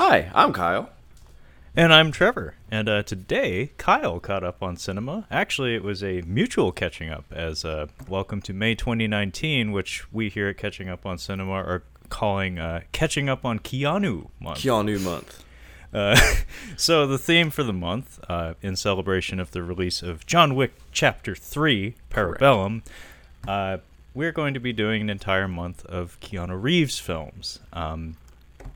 Hi, I'm Kyle. And I'm Trevor. And uh, today, Kyle caught up on cinema. Actually, it was a mutual catching up, as uh, welcome to May 2019, which we here at Catching Up on Cinema are calling uh, Catching Up on Keanu Month. Keanu month. Uh, so, the theme for the month, uh, in celebration of the release of John Wick Chapter 3, Parabellum, uh, we're going to be doing an entire month of Keanu Reeves films. Um,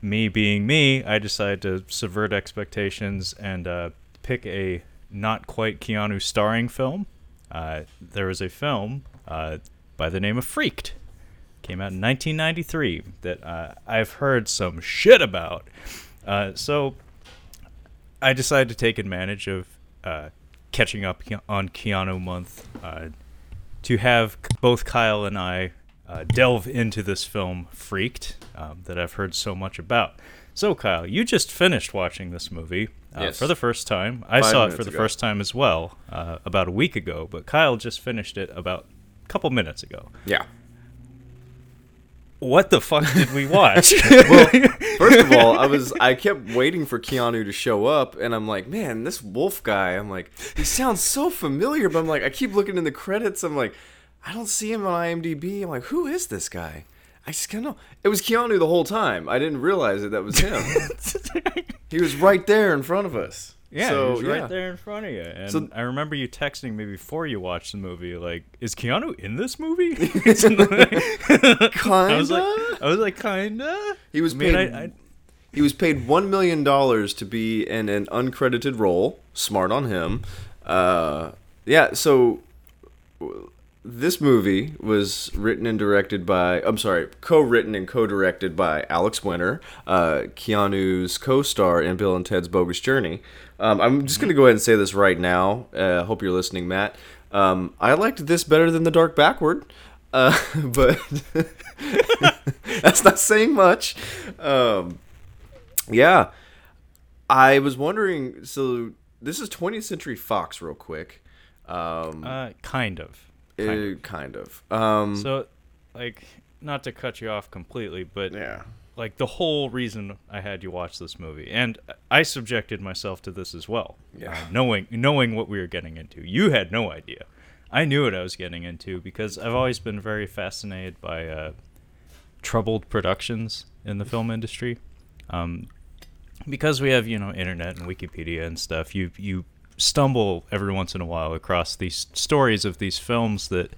me being me, I decided to subvert expectations and uh, pick a not quite Keanu starring film. Uh, there was a film uh, by the name of Freaked. Came out in 1993 that uh, I've heard some shit about. Uh, so I decided to take advantage of uh, catching up on Keanu month to have both Kyle and I uh, delve into this film, Freaked, um, that I've heard so much about. So, Kyle, you just finished watching this movie uh, Yes. for the first time. I Five saw it for the ago. first time as well uh, about a week ago, but Kyle just finished it about a couple minutes ago. Yeah. What the fuck did we watch? Well, first of all, I was I kept waiting for Keanu to show up, and I'm like, man, this Wolf guy. I'm like, he sounds so familiar, but I'm like, I keep looking in the credits. I'm like, I don't see him on IMDb. I'm like, who is this guy? I just kind of. It was Keanu the whole time. I didn't realize that that was him. he was right there in front of us. Yeah, so, he was right yeah. there in front of you. And So- I remember you texting me before you watched the movie, like, "Is Keanu in this movie?" I was like, Kinda. I was like, kinda. He was I mean, paid. I, I, He was paid one million dollars to be in an uncredited role. Smart on him. Uh, yeah. So this movie was written and directed by. I'm sorry, co-written and co-directed by Alex Winter, uh, Keanu's co-star in Bill and Ted's Bogus Journey. Um, I'm just gonna go ahead and say this right now. Uh, hope you're listening, Matt. Um, I liked this better than The Dark Backward. Uh, but that's not saying much. Um, yeah. I was wondering so this is 20th Century Fox real quick. Um uh, kind of. Eh, kind of. Um So, like, not to cut you off completely, but yeah. like the whole reason I had you watch this movie, and I subjected myself to this as well, Yeah. uh, knowing knowing what we were getting into. You had no idea. I knew what I was getting into because I've always been very fascinated by uh, troubled productions in the film industry. Um, because we have you know internet and Wikipedia and stuff, you you stumble every once in a while across these stories of these films that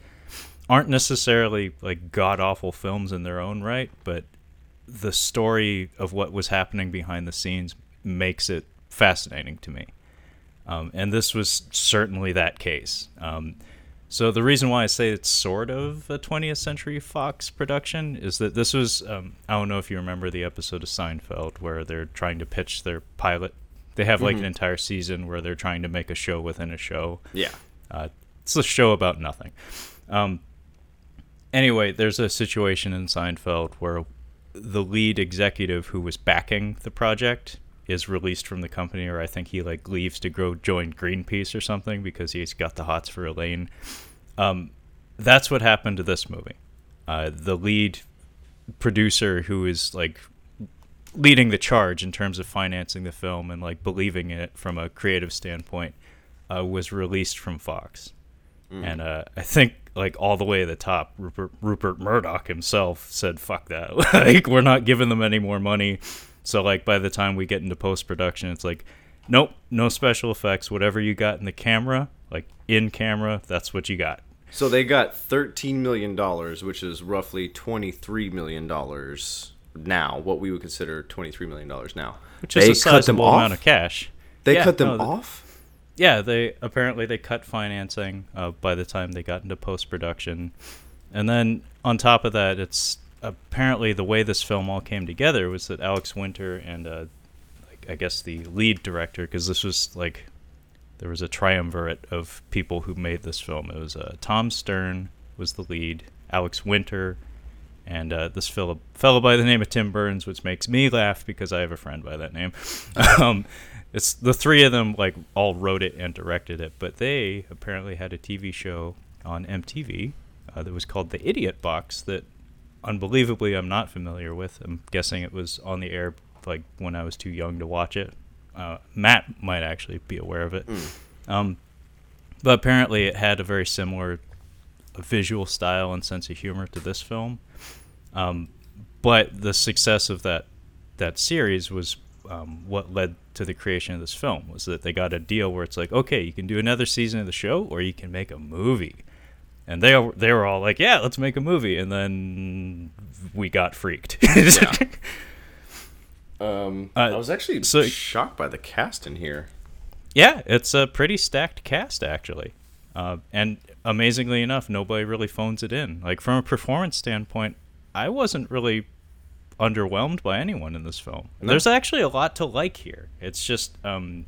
aren't necessarily like god awful films in their own right, but the story of what was happening behind the scenes makes it fascinating to me. Um, and this was certainly that case. Um, so the reason why I say it's sort of a 20th Century Fox production is that this was um, I don't know if you remember the episode of Seinfeld where they're trying to pitch their pilot. They have like an entire season where they're trying to make a show within a show. Yeah. Uh, it's a show about nothing. Um, anyway, there's a situation in Seinfeld where the lead executive who was backing the project is released from the company, or I think he like leaves to go join Greenpeace or something because he's got the hots for Elaine. Um, that's what happened to this movie. Uh, the lead producer who is like leading the charge in terms of financing the film and like believing in it from a creative standpoint uh, was released from Fox. And uh, I think like all the way to the top, Rupert, Rupert Murdoch himself said, "Fuck that! like we're not giving them any more money." So like by the time we get into post production, it's like, nope, no special effects. Whatever you got in the camera, like in camera, that's what you got. So they got 13 million dollars, which is roughly 23 million dollars now, what we would consider 23 million dollars now. Which is a sizable amount of cash. They Yeah, cut them no, off? Yeah, they apparently they cut financing uh, by the time they got into post production, and then on top of that, it's apparently the way this film all came together was that Alex Winter and uh, I guess the lead director, because this was like there was a triumvirate of people who made this film. It was uh, Tom Stern was the lead, Alex Winter, and uh, this fellow, fellow by the name of Tim Burns, which makes me laugh because I have a friend by that name. um, it's the three of them like all wrote it and directed it, but they apparently had a TV show on MTV uh, that was called The Idiot Box that unbelievably I'm not familiar with. I'm guessing it was on the air like when I was too young to watch it. Uh, Matt might actually be aware of it. Um, but apparently, it had a very similar visual style and sense of humor to this film. Um, but the success of that that series was um, what led to the creation of this film. Was that they got a deal where it's like, okay, you can do another season of the show, or you can make a movie. And they were- they were all like, yeah, let's make a movie. And then we got freaked. Um, Uh, I was actually so- shocked by the cast in here. Yeah, it's a pretty stacked cast actually, uh, and amazingly enough, nobody really phones it in. Like from a performance standpoint, I wasn't really underwhelmed by anyone in this film. No. There's actually a lot to like here. It's just um,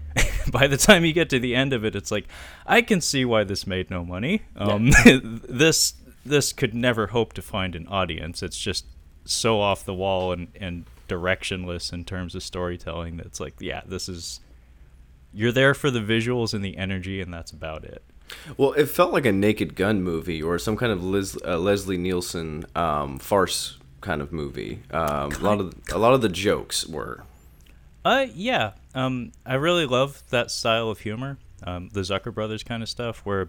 by the time you get to the end of it, it's like I can see why this made no money. Um, this this could never hope to find an audience. It's just so off the wall and and directionless in terms of storytelling. That's like, yeah, this is you're there for the visuals and the energy, and that's about it. Well, it felt like a Naked Gun movie or some kind of Liz, uh, Leslie Nielsen um, farce kind of movie. Um, a lot of a lot of the jokes were. Uh, yeah. Um, I really love that style of humor, um, the Zucker Brothers kind of stuff, where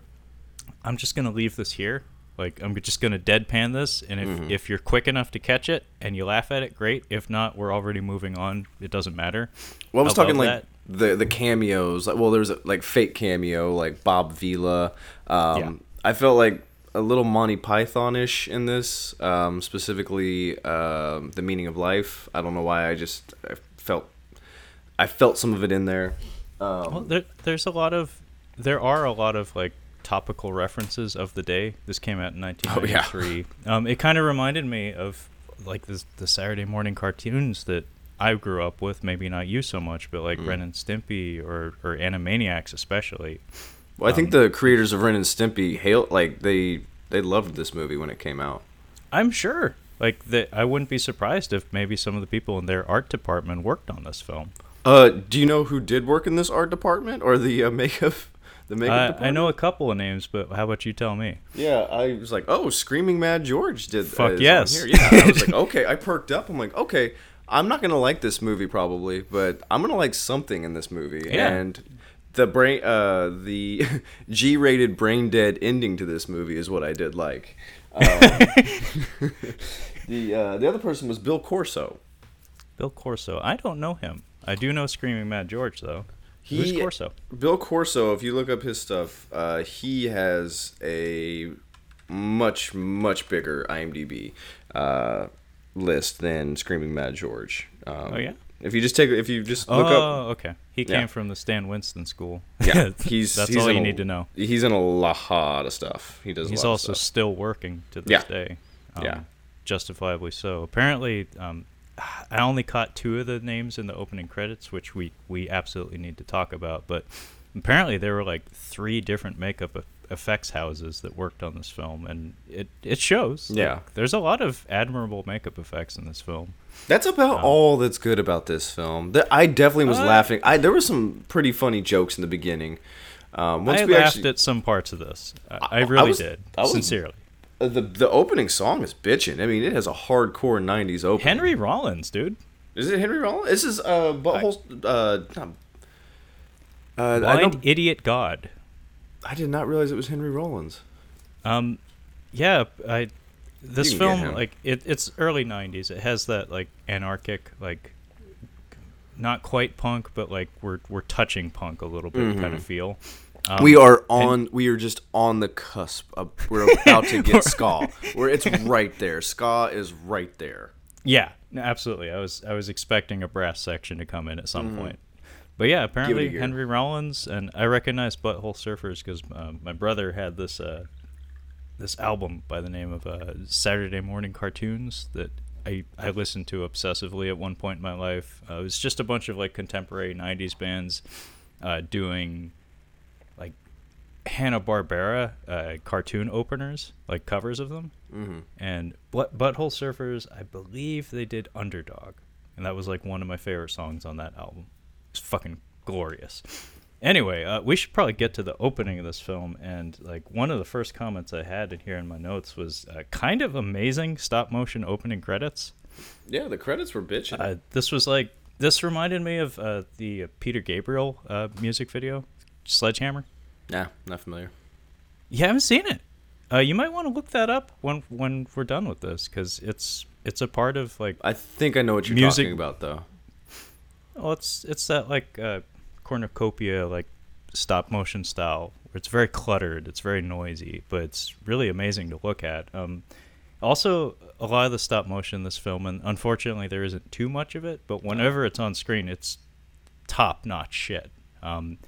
I'm just gonna leave this here. Like I'm just gonna deadpan this, and if if you're quick enough to catch it and you laugh at it, great. If not, we're already moving on. It doesn't matter. Well, I was I talking like the the cameos. Well, there's a, like fake cameo, like Bob Vila. Um, Yeah. I felt like a little Monty Python-ish in this, um, specifically um, the meaning of life. I don't know why. I just I felt I felt some of it in there. Um, Well, there, there's a lot of, there are a lot of like topical references of the day. This came out in Oh, yeah. um, it kind of reminded me of like this, the Saturday morning cartoons that I grew up with. Maybe not you so much, but Mm. like Ren and Stimpy or or Animaniacs especially. well, I think um, the creators of Ren and Stimpy hail like they they loved this movie when it came out. I'm sure. Like that, I wouldn't be surprised if maybe some of the people in their art department worked on this film. Uh, do you know who did work in this art department or the uh, makeup? The makeup I, department. I know a couple of names, but how about you tell me? Yeah, I was like, oh, Screaming Mad George did. Fuck is yes. here. Yeah, I was like, okay. I perked up. I'm like, okay, I'm not gonna like this movie probably, but I'm gonna like something in this movie. Yeah. And the brain, uh, the G-rated brain dead ending to this movie is what I did like. Um, the uh, the other person was Bill Corso. Bill Corso. I don't know him. I do know Screaming Mad George though. Who's Corso? Bill Corso, if you look up his stuff, uh, he has a much much bigger IMDb uh, list than Screaming Mad George. Um, Oh, yeah? If you just take, if you just Oh, look up, okay. He Yeah. came from the Stan Winston school. yeah, he's that's he's all you a- need to know. He's in a lot of stuff. He does. He's also still working to this Yeah. day. Um, Yeah. Justifiably so. Apparently, um, I only caught two of the names in the opening credits, which we, we absolutely need to talk about. But apparently, there were like three different makeup effects houses that worked on this film, and it, it shows. Like, Yeah. there's a lot of admirable makeup effects in this film. That's about all that's good about this film. I definitely was Uh, laughing. I there were some pretty funny jokes in the beginning. Um, once I we laughed actually, at some parts of this. I, I I really was- did. I was- sincerely. uh, the the opening song is bitching. I mean, it has a hardcore '90s opening. Henry Rollins, dude. Is it Henry Rollins? This is uh butthole. Uh, uh, Blind idiot god. I did not realize it was Henry Rollins. Um, yeah, I this You can get film like it, it's early '90s. It has that like anarchic, like not quite punk, but like we're we're touching punk a little bit kind of feel. Um, we are on. we are just on the cusp. Of, we're about to get ska. Where it's right there. Ska is right there. Yeah, absolutely. I was I was expecting a brass section to come in at some point. But yeah, apparently. Henry Rollins and I recognize Butthole Surfers because um, my brother had this uh, this album by the name of uh, Saturday Morning Cartoons that I, I listened to obsessively at one point in my life. Uh, it was just a bunch of like contemporary '90s bands uh, doing like Hanna Barbera uh, cartoon openers, like covers of them. Mm-hmm. And Butt- Butthole Surfers, I believe they did Underdog, and that was like one of my favorite songs on that album. It's fucking glorious. Anyway, uh, we should probably get to the opening of this film, and like one of the first comments I had in here in my notes was uh, kind of amazing stop motion opening credits. Yeah, the credits were bitching. Uh, this was like this reminded me of uh, the Peter Gabriel uh, music video, Sledgehammer. nah, not familiar. You haven't seen it. Uh, you might want to look that up when when we're done with this because it's it's a part of like I think I know what you're Music- talking about, though. Well it's it's that like uh, cornucopia like stop motion style where it's very cluttered, it's very noisy, but it's really amazing to look at. Um, also, a lot of the stop motion in this film, and unfortunately there isn't too much of it, but whenever it's on screen, it's top notch shit. Um,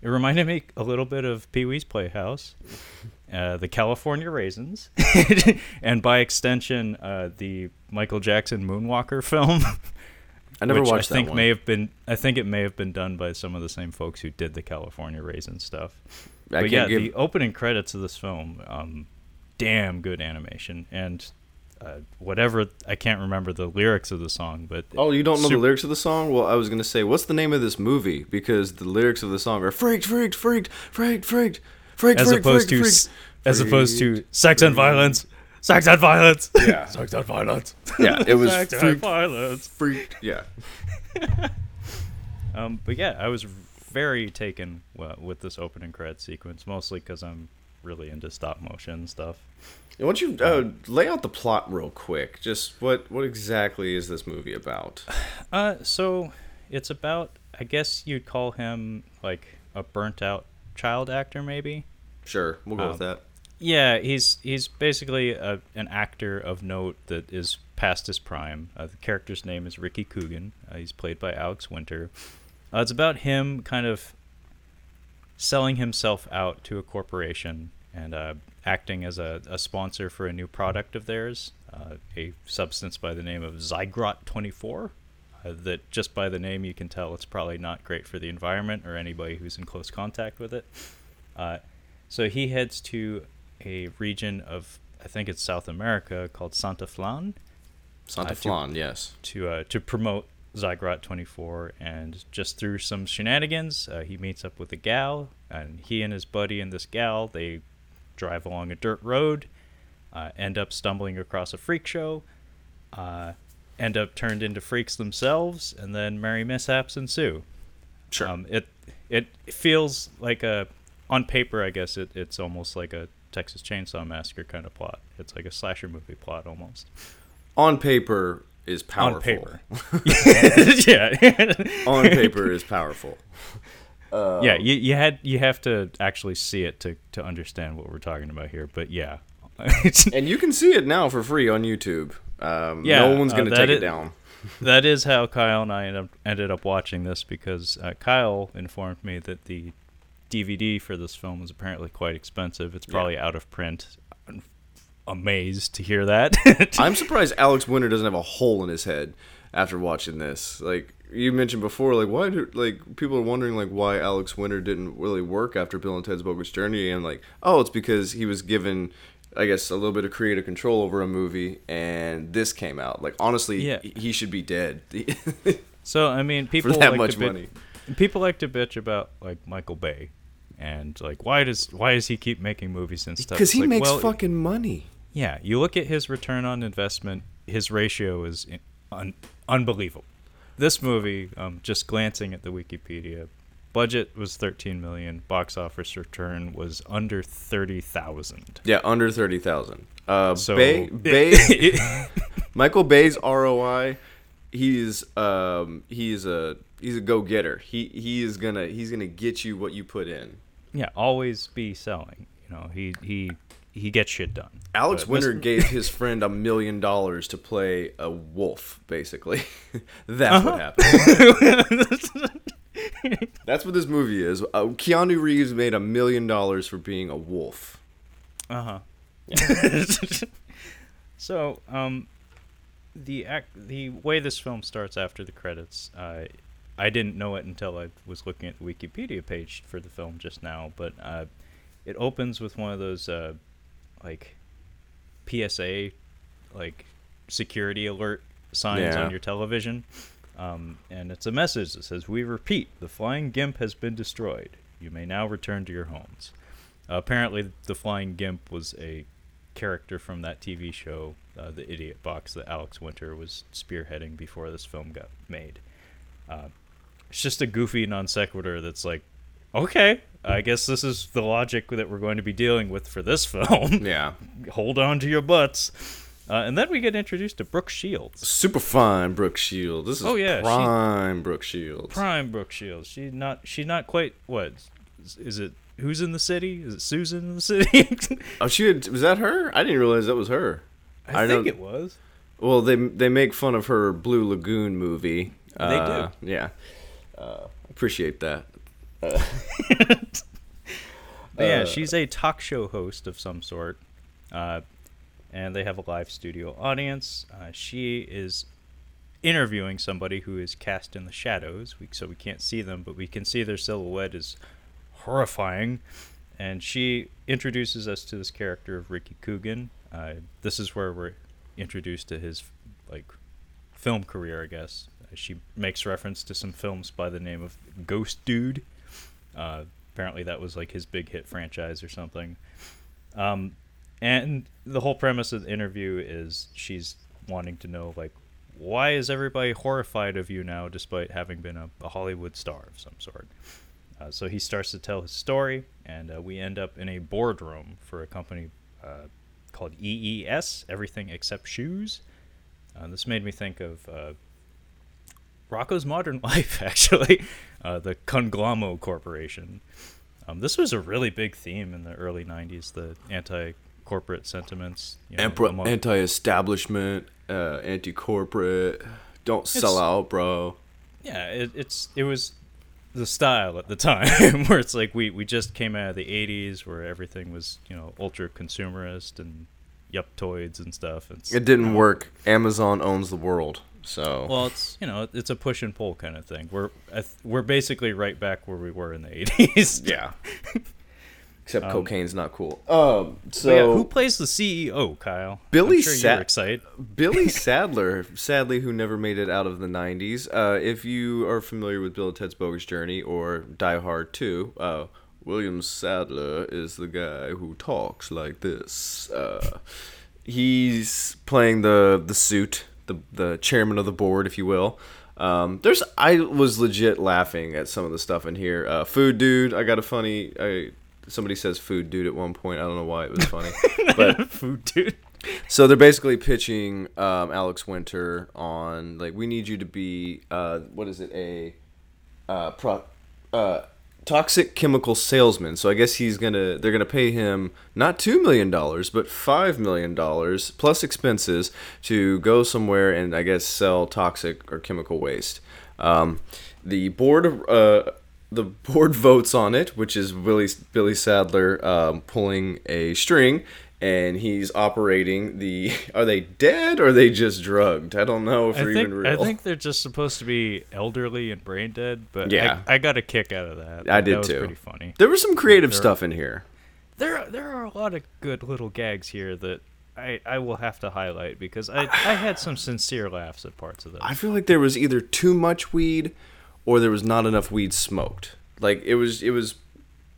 it reminded me a little bit of Pee Wee's Playhouse, uh, the California Raisins, and by extension, uh, the Michael Jackson Moonwalker film. I never watched I think that one. may have been. I think it may have been done by some of the same folks who did the California Raisin stuff. I but yeah, give- the opening credits of this film, um, damn good animation and. Uh, whatever I can't remember the lyrics of the song, but Oh, you don't know the lyrics of the song? Well, I was gonna say, what's the name of this movie? Because the lyrics of the song are freaked, freaked, freaked, freaked, freaked, freaked, as freaked, opposed freaked, to freaked. as opposed to Freaked, sex and violence, sex and violence, Yeah. sex and violence, Yeah, it was sex and violence. freaked. Yeah. Um, but yeah, I was very taken with this opening credit sequence, mostly because I'm really into stop motion stuff. And Why don't you uh, lay out the plot real quick? Just what what exactly is this movie about? Uh, so it's about, I guess you'd call him like a burnt out child actor, maybe. Sure, we'll go Um, with that. Yeah, he's he's basically a, an actor of note that is past his prime. Uh, the character's name is Ricky Coogan. Uh, he's played by Alex Winter. Uh, it's about him kind of selling himself out to a corporation and uh, acting as a, a sponsor for a new product of theirs, uh, a substance by the name of Zygrot 24. Uh, that just by the name you can tell it's probably not great for the environment or anybody who's in close contact with it. So he heads to a region of I think it's South America called Santa Flan Santa uh, to- Flan, yes. to uh, to promote Zygrot 24 and just through some shenanigans uh, he meets up with a gal and he and his buddy and this gal they drive along a dirt road uh, end up stumbling across a freak show uh, end up turned into freaks themselves and then merry mishaps ensue Sure. um, it it feels like a on paper, I guess it, it's almost like a Texas Chainsaw Massacre kind of plot. It's like a slasher movie plot almost. On paper is powerful. On paper, yeah, On paper is powerful. yeah. You, you had you have to actually see it to to understand what we're talking about here. But yeah, And you can see it now for free on YouTube. Um, Yeah, no one's uh, gonna that take is- it down. that is how Kyle and I ended up, ended up watching this because uh, Kyle informed me that the DVD for this film was apparently quite expensive. It's probably out of print. I'm amazed to hear that. I'm surprised Alex Winter doesn't have a hole in his head after watching this. Like you mentioned before, like why do like people are wondering like why Alex Winter didn't really work after Bill and Ted's Bogus Journey, and like oh, it's because he was given. I guess a little bit of creative control over a movie, and this came out. Like honestly, Yeah. he- should be dead So I mean, people for that like much to bit- money. People like to bitch about like Michael Bay, and like why does why does he keep making movies and stuff? Because he like, makes well, fucking money. Yeah, you look at his return on investment. His ratio is un- unbelievable. This movie, um, just glancing at the Wikipedia, budget was 13 million. Box office return was under 30,000. Yeah, under thirty thousand. Uh, So Bay, Bay, Michael Bay's ROI, he's um he's a he's a go getter. He he is gonna he's gonna get you what you put in. yeah, always be selling. You know, he he he gets shit done. Alex But Winter Mr. gave his friend a million dollars to play a wolf, basically. That's what happened. That's what this movie is. Uh, Keanu Reeves made a million dollars for being a wolf. Uh huh. so, um, the act, the way this film starts after the credits, uh, I didn't know it until I was looking at the Wikipedia page for the film just now. But uh, it opens with one of those uh, like PSA, like security alert signs Yeah. on your television. Um, and it's a message that says, "We repeat, the flying gimp has been destroyed. You may now return to your homes." Uh, apparently, the flying gimp was a character from that TV show uh, the idiot box that Alex Winter was spearheading before this film got made. Uh, it's just a goofy non sequitur that's like, okay, I guess this is the logic that we're going to be dealing with for this film. Yeah. Hold on to your butts. Uh, and then we get introduced to Brooke Shields. Super fine Brooke Shields. This is Oh, yeah, she- prime Brooke Shields. Prime Brooke Shields. She's not. She's not quite. What is it? Who's in the city? Is it Susan in the city? Oh, she had, was that her? I didn't realize that was her. I, I think it was. Well, they they make fun of her Blue Lagoon movie. They Uh, Yeah. Uh, appreciate that. But yeah, Uh, she's a talk show host of some sort, uh, and they have a live studio audience. Uh, she is interviewing somebody who is cast in the shadows, we, so we can't see them, but we can see their silhouette is horrifying. And she introduces us to this character of Ricky Coogan. Uh, this is where we're introduced to his like film career, I guess. She makes reference to some films by the name of Ghost Dude. Uh, apparently, that was like his big hit franchise or something. Um, and the whole premise of the interview is she's wanting to know like why is everybody horrified of you now despite having been a, a Hollywood star of some sort. Uh, so he starts to tell his story, and uh, we end up in a boardroom for a company uh, called EES, Everything Except Shoes. Uh, this made me think of uh, Rocko's Modern Life, actually, uh, the Conglom-O Corporation. Um, this was a really big theme in the early '90s. The anti-corporate sentiments. You know, Emperor, among- anti-establishment, uh, anti-corporate. Don't sell It's- out, bro. yeah, it, it's it was the style at the time where it's like we we just came out of the '80s where everything was you know ultra consumerist and yuptoids and stuff. It's, It didn't work. Amazon owns the world, so Well, it's you know it's a push and pull kind of thing. We're we're basically right back where we were in the '80s. yeah. Except Um, cocaine's not cool. Um, so So yeah, who plays the CEO, Kyle? Billy I'm sure Sa- you're excited. Billy Sadler, sadly, who never made it out of the 90s. Uh, if you are familiar with Bill and Ted's Bogus Journey or Die Hard 2, uh, William Sadler is the guy who talks like this. Uh, he's playing the, the suit, the, the chairman of the board, if you will. Um, there's I was legit laughing at some of the stuff in here. Uh, food dude, I got a funny. I, somebody says food dude at one point. I don't know why it was funny, but Food dude. so they're basically pitching um, Alex Winter on like we need you to be uh, what is it a uh, pro, uh, toxic chemical salesman. So I guess he's gonna they're gonna pay him not two million dollars but five million dollars plus expenses to go somewhere and I guess sell toxic or chemical waste. Um, the board uh, the board votes on it, which is Billy Billy Sadler um, pulling a string, and he's operating the. Are they dead or are they just drugged? I don't know if I they're think even real. I think they're just supposed to be elderly and brain dead, but Yeah. I, I got a kick out of that. I did that was too. Pretty funny. there was some creative They're- stuff in here. There there are a lot of good little gags here that I, I will have to highlight because I, I had some sincere laughs at parts of this. I feel like there was either too much weed, or there was not enough weed smoked. Like it was, it was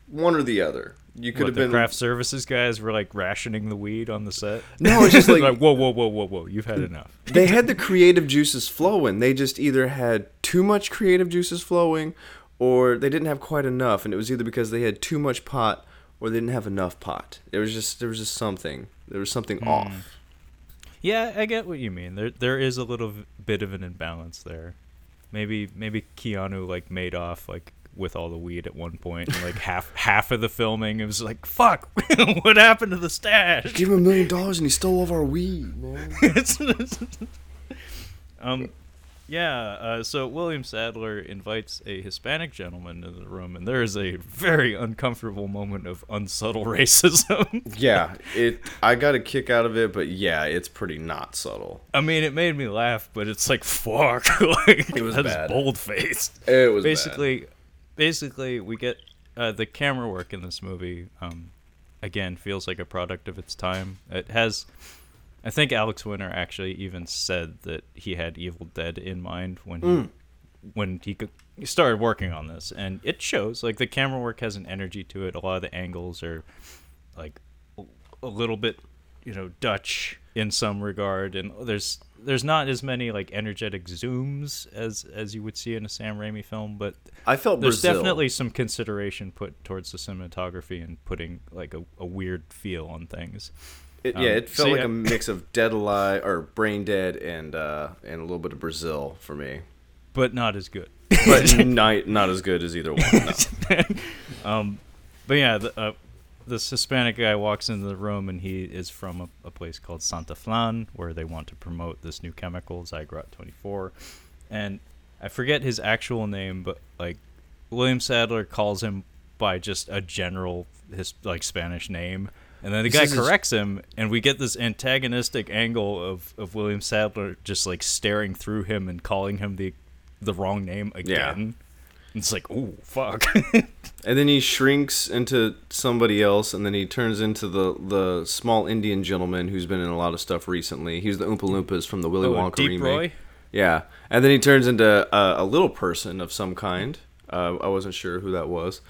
one or the other. You could What, have the been craft services guys were like rationing the weed on the set. No, it's just like- whoa, whoa, whoa, whoa, whoa! You've had enough. they had the creative juices flowing. They just either had too much creative juices flowing or they didn't have quite enough and it was either because they had too much pot or they didn't have enough pot. There was just there was just something. There was something hmm. off. Yeah, I get what you mean. There there is a little bit of an imbalance there. Maybe maybe Keanu like made off like with all the weed at one point and like half half of the filming it was like fuck what happened to the stash Give him a million dollars and he stole all of our weed, man. um, yeah. Uh, so William Sadler invites a Hispanic gentleman into the room, and there is a very uncomfortable moment of unsubtle racism. yeah, it I got a kick out of it, but yeah, it's pretty not subtle. I mean, it made me laugh, but it's like fuck. like, It was that's bad. bold faced. It was bad. basically, basically, we get uh, the camera work in this movie. Um, again, feels like a product of its time. It has. I think Alex Winter actually even said that he had Evil Dead in mind when he Mm. when he could, he started working on this, and it shows. Like the camera work has an energy to it. A lot of the angles are like a, a little bit, you know, Dutch. in some regard, and there's there's not as many like energetic zooms as as you would see in a Sam Raimi film, but I felt there's Brazil. definitely some consideration put towards the cinematography and putting like a, a weird feel on things. It, yeah, Um, it felt so like yeah. a mix of Dead Alive or Brain Dead and uh, and a little bit of Brazil for me, But not as good. but not not as good as either one. no. um, but yeah, the, uh, this Hispanic guy walks into the room and he is from a, a place called Santa Flan where they want to promote this new chemical, Zygrot 24. And I forget his actual name, but like William Sadler calls him by just a general his like Spanish name. And then the He guy corrects him, and we get this antagonistic angle of, of William Sadler just like staring through him and calling him the the wrong name again. Yeah. It's like, oh fuck. And then he shrinks into somebody else, and then he turns into the the small Indian gentleman who's been in a lot of stuff recently. He's the Oompa Loompas from the Willy Oh, Wonka Deep remake. Roy? Yeah, and then he turns into a, a little person of some kind. Uh, I wasn't sure who that was.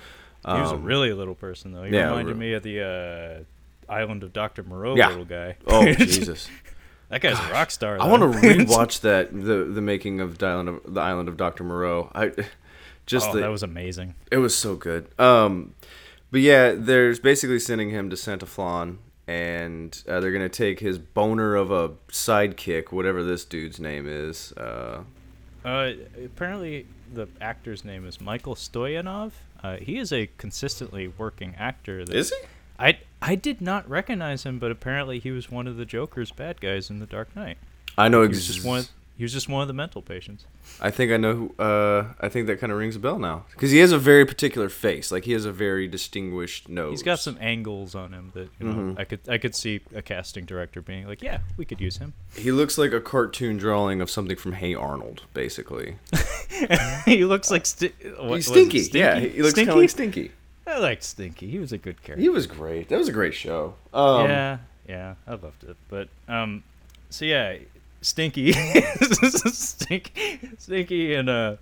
He was a Um, really little person though. He yeah, reminded re- me of the uh, Island of Dr. Moreau Yeah. little guy. Oh Jesus! that guy's a rock star. I want to rewatch that the the making of the island of the island of Doctor Moreau. I just oh, the, that was amazing. it was so good. Um, but yeah, there's basically sending him to Santa Flan, and uh, they're gonna take his boner of a sidekick, whatever this dude's name is. Uh, Uh, apparently, the actor's name is Michael Stoyanov. Uh, he is a consistently working actor. That is he? I I did not recognize him, but apparently he was one of the Joker's bad guys in The Dark Knight. I know. He was just one. He was just one of the mental patients. I think I know. Who, uh, I think that kind of rings a bell now because he has a very particular face. Like he has a very distinguished nose. He's got some angles on him that you know Mhm. I could I could see a casting director being like, yeah, we could use him. He looks like a cartoon drawing of something from Hey Arnold, basically. he looks like sti- what, He's it, stinky. Yeah, he looks kind of like Stinky. I liked Stinky. He was a good character. He was great. That was a great show. Um, yeah, yeah, I loved it. But um, so yeah, Stinky, Stinky, Stinky, and uh,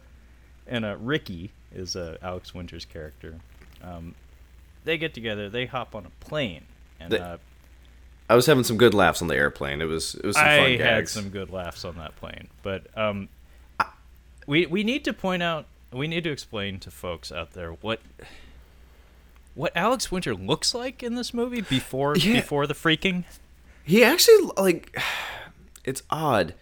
and uh, Ricky is uh, Alex Winter's character. Um, they get together. They hop on a plane, and They- uh, I was having some good laughs on the airplane. It was it was some fun I had some good laughs on that plane. But um, we we need to point out, we need to explain to folks out there what what Alex Winter looks like in this movie before Yeah. before the freaking. He actually like it's odd.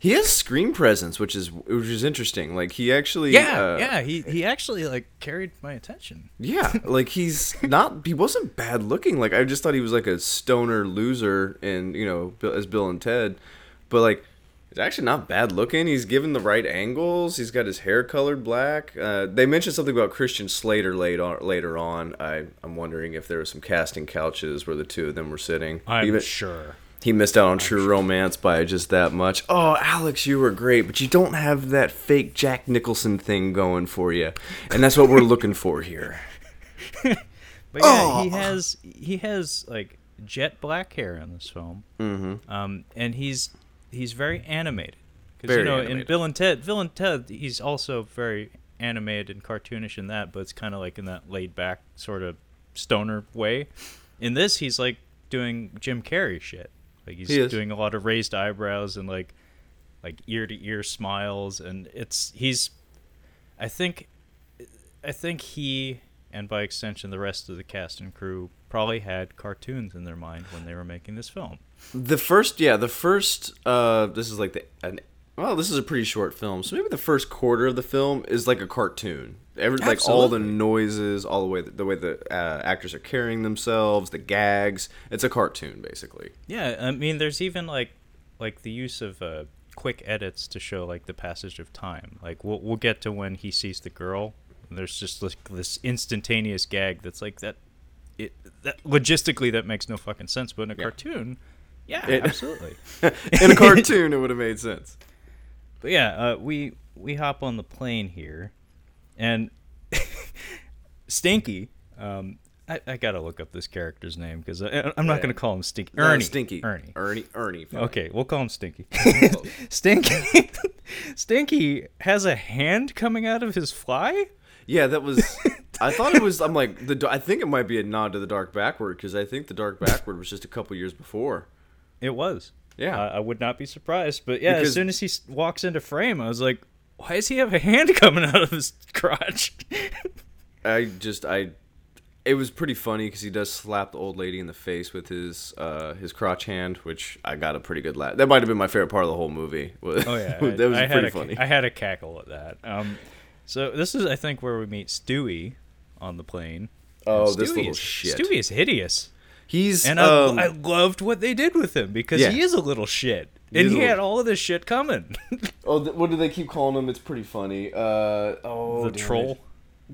He has screen presence, which is which is interesting. Like he actually Yeah, uh, yeah, he he actually like carried my attention. Yeah, like he's not. He wasn't bad looking. Like I just thought he was like a stoner loser, and you know, as Bill and Ted. But like, he's actually not bad looking. He's given the right angles. He's got his hair colored black. Uh, they mentioned something about Christian Slater later on. Later on, I I'm wondering if there were some casting couches where the two of them were sitting. I'm Even- sure. he missed out on True Romance by just that much. Oh, Alex, you were great, but you don't have that fake Jack Nicholson thing going for you, and that's what we're looking for here. But yeah, Oh. he has he has like jet black hair in this film, Mm-hmm. um, and he's he's very animated. Because you know, in. Bill and Ted, Bill and Ted, he's also very animated and cartoonish in that, but it's kind of like in that laid back sort of stoner way. In this, he's like doing Jim Carrey shit. Like he's He doing a lot of raised eyebrows and like like ear to ear smiles, and it's he's. I think, I think he and by extension the rest of the cast and crew probably had cartoons in their mind when they were making this film. The first, yeah, the first. Uh, this is like the an. Well, this is a pretty short film, so maybe the first quarter of the film is like a cartoon. Every like all the noises, all the way the way the uh, actors are carrying themselves, the gags. It's a cartoon basically. Yeah, I mean, there's even like like the use of uh, quick edits to show like the passage of time. Like we'll we'll get to when he sees the girl. There's just like this instantaneous gag that's like that. It that logistically that makes no fucking sense, but in a Yeah. cartoon, yeah, It- absolutely. In a cartoon, it would have made sense. But yeah, uh, we we hop on the plane here, and Stinky. Um, I, I gotta look up this character's name because I'm not gonna call him Stinky. No, Ernie. Stinky, Ernie. Ernie, Ernie. fine. Okay, we'll call him Stinky. Stinky. Stinky has a hand coming out of his fly. Yeah, that was. I thought it was. I'm like the. I think it might be a nod to the Dark Backward because I think the Dark Backward was just a couple years before. It was. Yeah. I, I would not be surprised. But yeah, Because- as soon as he walks into frame, I was like, why does he have a hand coming out of his crotch? I just I it was pretty funny because he does slap the old lady in the face with his uh his crotch hand, which I got a pretty good laugh. That might have been my favorite part of the whole movie. Oh yeah, that was I, I pretty a, funny. I had a cackle at that. Um, so this is, I think, where we meet Stewie on the plane. Oh, And this Stewie little is, shit. Stewie is hideous, He's and um, I, I loved what they did with him because Yeah. he is a little shit, He and he a had little- all of this shit coming. oh, th- what do they keep calling him? It's pretty funny. Uh, oh, the troll. it.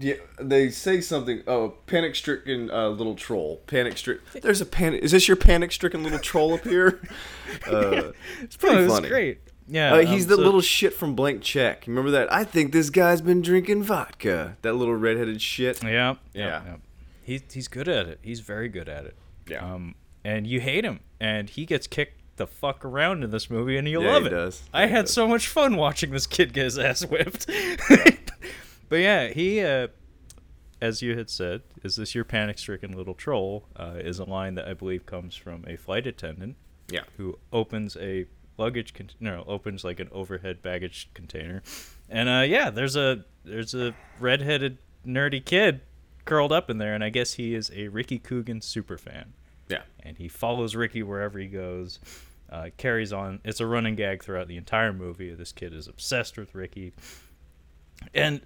Yeah, they say something. Oh, panic stricken uh, little troll. Panic stricken. There's a panic. Is this your panic stricken little troll up here? Uh, it's pretty Oh, it was funny. great. Yeah, Uh, he's um, the so- little shit from Blank Check. Remember that? I think this guy's been drinking vodka. That little redheaded shit. Yeah, Yeah. yeah. yeah. He's he's good at it. He's very good at it. Yeah. Um, and you hate him, and he gets kicked the fuck around in this movie, and you Yeah, love it. does. I he had does. so much fun watching this kid get his ass whipped. but yeah, he, uh, as you had said, is this your panic-stricken little troll? Uh, is a line that I believe comes from a flight attendant Yeah. who opens a luggage con- no opens like an overhead baggage container and uh yeah there's a there's a redheaded nerdy kid curled up in there and i guess he is a ricky coogan super fan Yeah. and he follows ricky wherever he goes uh, carries on it's a running gag throughout the entire movie this kid is obsessed with ricky and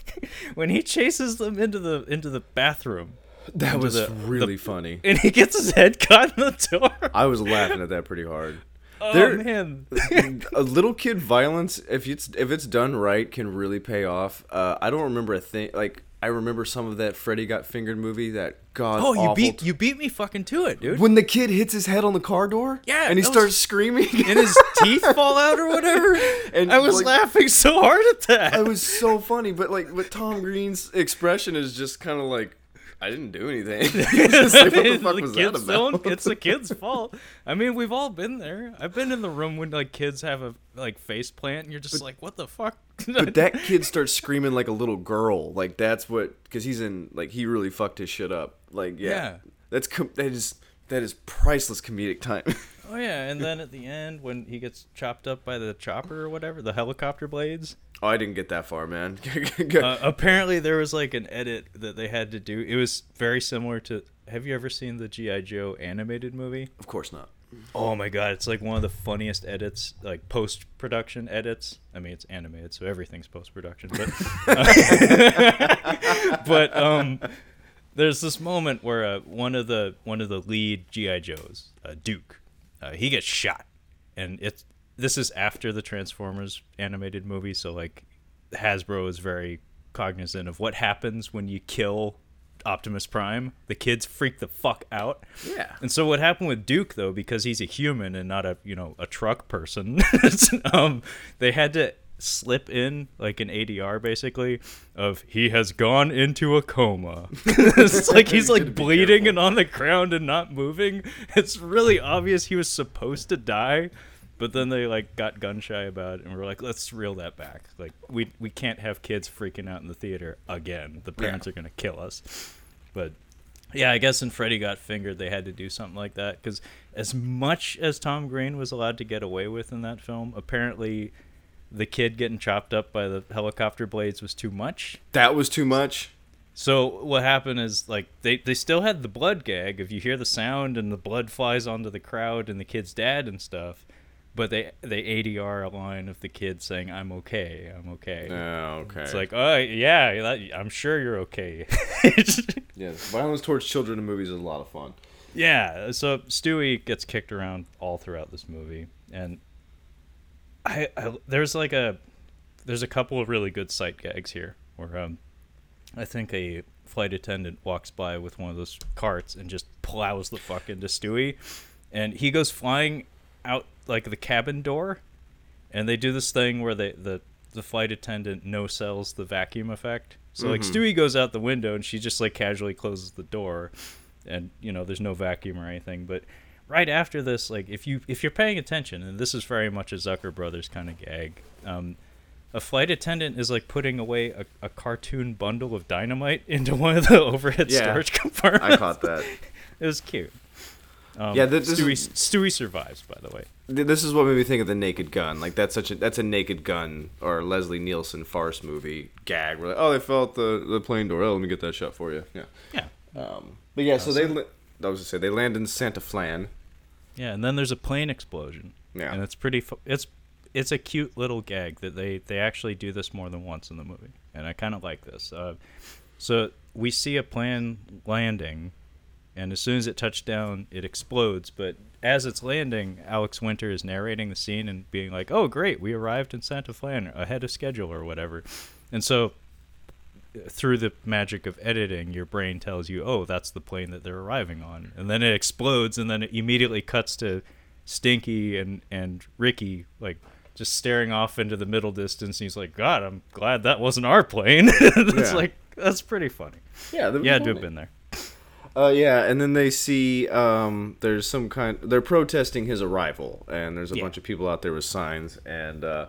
when he chases them into the into the bathroom That was the- really the- funny. and he gets his head caught in the door I was laughing at that pretty hard. oh there- man a little kid violence, if it's if it's done right, can really pay off. Uh, I don't remember a thing like I remember some of that Freddy Got Fingered movie. That god. Oh, you beat you beat me fucking to it, dude. when the kid hits his head on the car door. Yeah, and he was- starts screaming. and his teeth fall out or whatever. And, I was like- laughing so hard at that. it was so funny, but like, but Tom Green's expression is just kind of like, I didn't do anything. Like, what the fuck was that about? it's the kid's fault. I mean, we've all been there. I've been in the room when like kids have a like face plant, and you're just like, what the fuck? But that kid starts screaming like a little girl. Like that's what because he's in like he really fucked his shit up. Like yeah, Yeah. that's com- that is that is priceless comedic time. Oh yeah, and then at the end when he gets chopped up by the chopper or whatever, the helicopter blades. oh, I didn't get that far, man. Uh, apparently, there was like an edit that they had to do. It was very similar to. Have you ever seen the GI Joe animated movie? of course not. Oh my god, it's like one of the funniest edits, like post production edits. I mean, it's animated, so everything's post production. But, but um, there's this moment where uh, one of the one of the lead GI Joes, uh, Duke, uh, he gets shot, and it's this is after the Transformers animated movie, so like Hasbro is very cognizant of what happens when you kill Optimus Prime. The kids freak the fuck out. Yeah. And so what happened with Duke though, because he's a human and not a you know a truck person, um, they had to slip in like an ADR basically of he has gone into a coma. it's like he's like bleeding and on the ground and not moving. It's really obvious he was supposed to die. But then they like got gun shy about it and were like, let's reel that back. Like we we can't have kids freaking out in the theater again. The parents are gonna kill us. But yeah, I guess in Freddy Got Fingered, they had to do something like that because as much as Tom Green was allowed to get away with in that film, apparently the kid getting chopped up by the helicopter blades was too much. That was too much. So what happened is like they, they still had the blood gag if you hear the sound and the blood flies onto the crowd and the kid's dad and stuff, but they they ADR a line of the kid saying I'm okay, I'm okay. Oh, okay. It's like, oh yeah, that, I'm sure you're okay. yeah, violence towards children in movies is a lot of fun. Yeah, so Stewie gets kicked around all throughout this movie, and I, I there's like a there's a couple of really good sight gags here where um I think a flight attendant walks by with one of those carts and just plows the fuck into Stewie, and he goes flying out like the cabin door, and they do this thing where they the the flight attendant no sells the vacuum effect. So like Stewie goes out the window and she just like casually closes the door, and you know there's no vacuum or anything. But right after this, like if you if you're paying attention, and this is very much a Zucker Brothers kind of gag. Um, a flight attendant is like putting away a, a cartoon bundle of dynamite into one of the overhead Yeah, storage compartments. I caught that. It was cute. Um, Yeah, th- this Stewie, is- Stewie survives, by the way. This is what made me think of the Naked Gun. Like that's such a that's a Naked Gun or Leslie Nielsen farce movie gag. Where like, oh, they fell out the the plane door. Oh, let me get that shot for you. Yeah. Yeah. Um, but yeah, so they. Li- I was gonna say they land in Santa Flan. Yeah, and then there's a plane explosion. Yeah. And it's pretty. Fu- it's it's a cute little gag that they they actually do this more than once in the movie, and I kind of like this. Uh, so we see a plane landing, and as soon as it touched down, it explodes. But as it's landing, Alex Winter is narrating the scene and being like, "Oh, great, we arrived in Santa Flan ahead of schedule or whatever," and so. Through the magic of editing, your brain tells you, "Oh, that's the plane that they're arriving on," and then it explodes, and then it immediately cuts to Stinky and and Ricky like just staring off into the middle distance. And he's like, "God, I'm glad that wasn't our plane." it's Yeah. like that's pretty funny. Yeah, that was You had to have been there. Uh, yeah, and then they see um, there's some kind. They're protesting his arrival, and there's a Yeah. bunch of people out there with signs. And uh,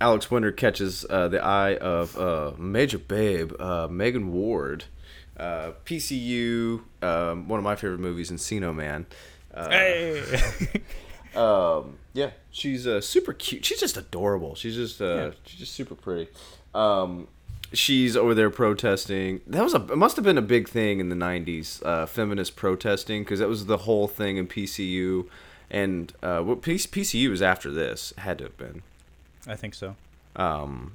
Alex Winter catches uh, the eye of uh, Major Babe, uh, Megan Ward, uh, PCU, um, one of my favorite movies, Encino Man. Uh, Hey. um, yeah, she's uh, super cute. She's just adorable. She's just uh, Yeah. she's just super pretty. Um, she's over there protesting. That was a it must have been a big thing in the '90s, uh, feminist protesting, because that was the whole thing in PCU. And uh, what PCU was after this had to have been. I think so. Um,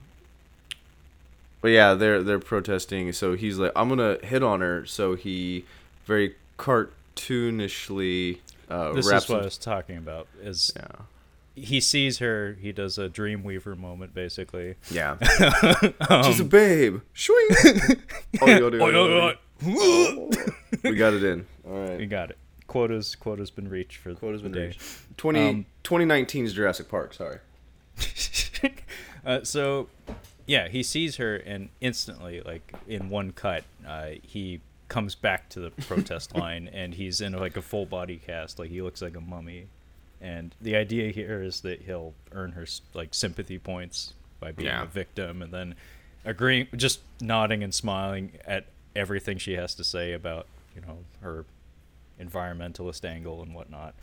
but yeah, they're they're protesting. So he's like, I'm gonna hit on her. So he very cartoonishly uh, This wraps. is what I was talking about. Is yeah. he sees her? He does a Dreamweaver moment, basically. Yeah. Um, She's a babe. Swing. Oh, yo, yo, Oi, yo, oi, oi. yo. we got it in. All We got it. Quotas quotas been reached for Quota's the been day. reached. 20, Um, 2019's Jurassic Park. Sorry. uh, so, yeah, he sees her, and instantly, like in one cut, uh, he comes back to the protest line, and he's in like a full body cast, like he looks like a mummy. And the idea here is that he'll earn her like sympathy points by being Yeah. a victim, and then agreeing, just nodding and smiling at everything she has to say about you know her environmentalist angle and whatnot.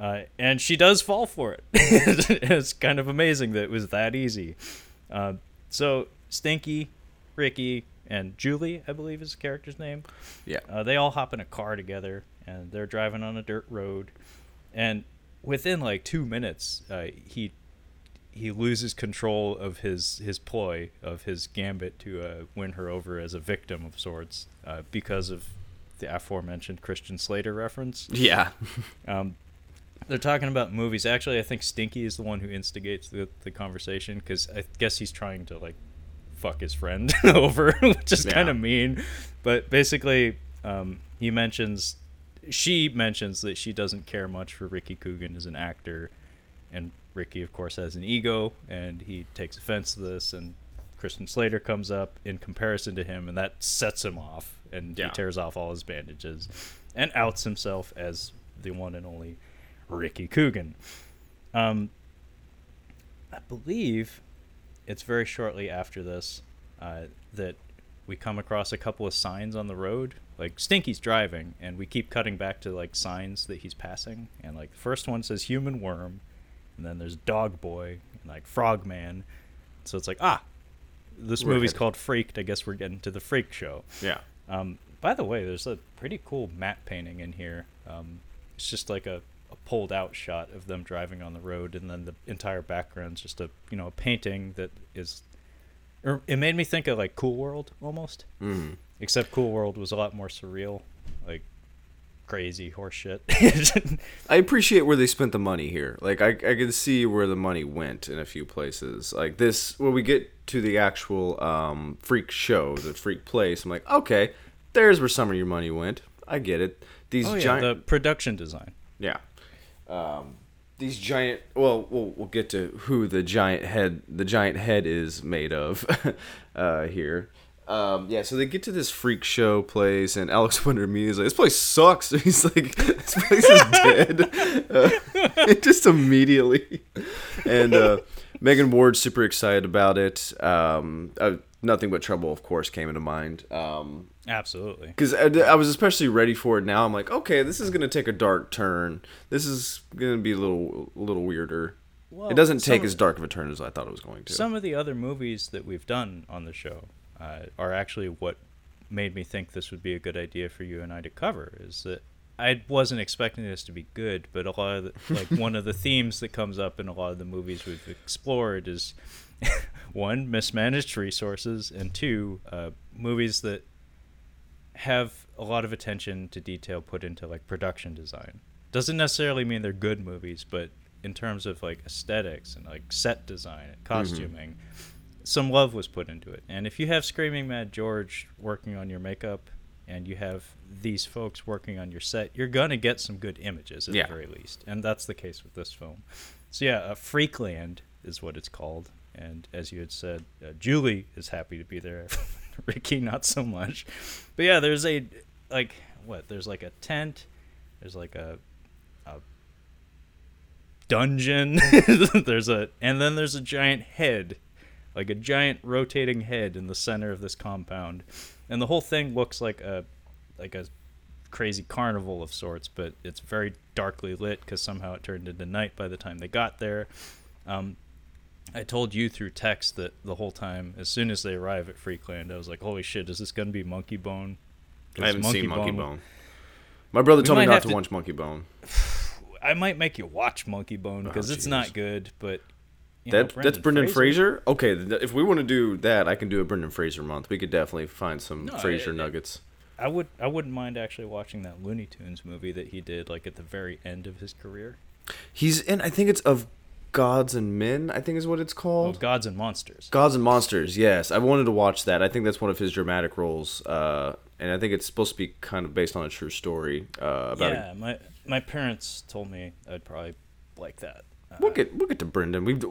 Uh, and she does fall for it. it's kind of amazing that it was that easy. Uh, so Stinky, Ricky, and Julie, I believe is the character's name. Yeah. Uh, they all hop in a car together, and they're driving on a dirt road. And within like two minutes, uh, he he loses control of his his ploy of his gambit to uh, win her over as a victim of sorts uh, because of the aforementioned Christian Slater reference. Yeah. Um, they're talking about movies. Actually, I think Stinky is the one who instigates the, the conversation because I guess he's trying to like fuck his friend over, which is Yeah. kind of mean. But basically, um, he mentions she mentions that she doesn't care much for Ricky Coogan as an actor, and Ricky, of course, has an ego, and he takes offense to this. And Christian Slater comes up in comparison to him, and that sets him off, and Yeah. he tears off all his bandages, and outs himself as the one and only Ricky Coogan. Um, I believe it's very shortly after this uh, that we come across a couple of signs on the road. Like Stinky's driving, and we keep cutting back to like signs that he's passing. And like the first one says human worm, and then there's dog boy and like frog man. So it's like ah, this We're movie's headed- called Freaked. I guess we're getting to the Freak show. Yeah. Um, by the way, there's a pretty cool matte painting in here. Um, it's just like a, a pulled out shot of them driving on the road, and then the entire background's just a you know a painting that is. Or it made me think of like Cool World almost, Mm. except Cool World was a lot more surreal, like crazy horse shit. I appreciate where they spent the money here. Like I, I can see where the money went in a few places. Like this, when we get to the actual um, freak show, the freak place, I'm like, okay, there's where some of your money went. I get it. These oh yeah, giant, the production design. yeah, um, these giant. Well, we'll we'll get to who the giant head, the giant head is made of, uh, here. Um, yeah, so they get to this freak show place, and Alex Winter immediately is like, "This place sucks." He's like, "This place is dead," uh, just immediately. And uh, Megan Ward super excited about it. Um, uh, nothing but trouble, of course, came into mind. Um, Absolutely. because I, I was especially ready for it. Now I'm like, okay, this is gonna take a dark turn. This is gonna be a little, a little weirder. Well, it doesn't take as dark of a turn as I thought it was going to. Some of the other movies that we've done on the show uh, are actually what made me think this would be a good idea for you and I to cover. Is that I wasn't expecting this to be good, but a lot of the, like one of the themes that comes up in a lot of the movies we've explored is one mismanaged resources, and two uh, movies that have a lot of attention to detail put into like production design. Doesn't necessarily mean they're good movies, but in terms of like aesthetics and like set design and costuming, some love was put into it. And if you have Screaming Mad George working on your makeup and you have these folks working on your set, you're gonna get some good images at Yeah. the very least. And that's the case with this film. So yeah, uh, Freakland is what it's called. And as you had said, uh, Julie is happy to be there. Ricky, not so much. But yeah, there's a like what? There's like a tent. There's like a a dungeon. there's a and then there's a giant head, like a giant rotating head in the center of this compound, and the whole thing looks like a like a crazy carnival of sorts, but it's very darkly lit because somehow it turned into night by the time they got there. Um, I told you through text that the whole time, as soon as they arrive at Freakland, I was like, "Holy shit, is this gonna be Monkey Bone?" I haven't seen Monkey Bone- Bone. My brother We told me not to, to- watch Monkey Bone. I might make you watch Monkey Bone oh, because it's not good, but you know, That that's Brendan Fraser. Okay, th- if we want to do that, I can do a Brendan Fraser month. We could definitely find some No, Fraser it- nuggets. I would I wouldn't mind actually watching that Looney Tunes movie that he did like at the very end of his career. He's in. I think it's of Gods and Men. I think is what it's Oh, called. Gods and Monsters. Gods and Monsters. Yes, I wanted to watch that. I think that's one of his dramatic roles, uh, and I think it's supposed to be kind of based on a true story uh, about. yeah, my my parents told me I'd probably like that. Uh, we'll get we'll get to Brendan. We've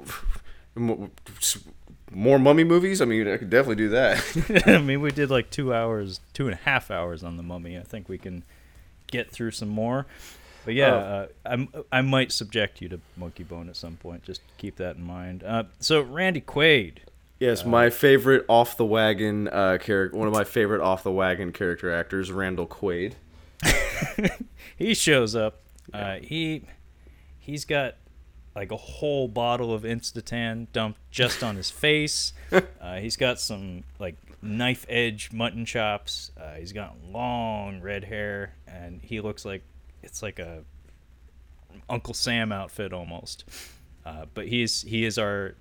more mummy movies. I mean, I could definitely do that. I mean, we did like two hours, two and a half hours on the Mummy. I think we can get through some more. But yeah, Oh. uh, I'm, I might subject you to Monkey Bone at some point. Just keep that in mind. Uh, so Randy Quaid, yes, my favorite off the wagon uh, character. One of my favorite off the wagon character actors, Randall Quaid. he shows up. Uh, he he's got like a whole bottle of Instatan dumped just on his face. Uh, he's got some like knife edge mutton chops. Uh, he's got long red hair, and he looks like it's like a Uncle Sam outfit almost. Uh, but he's he is our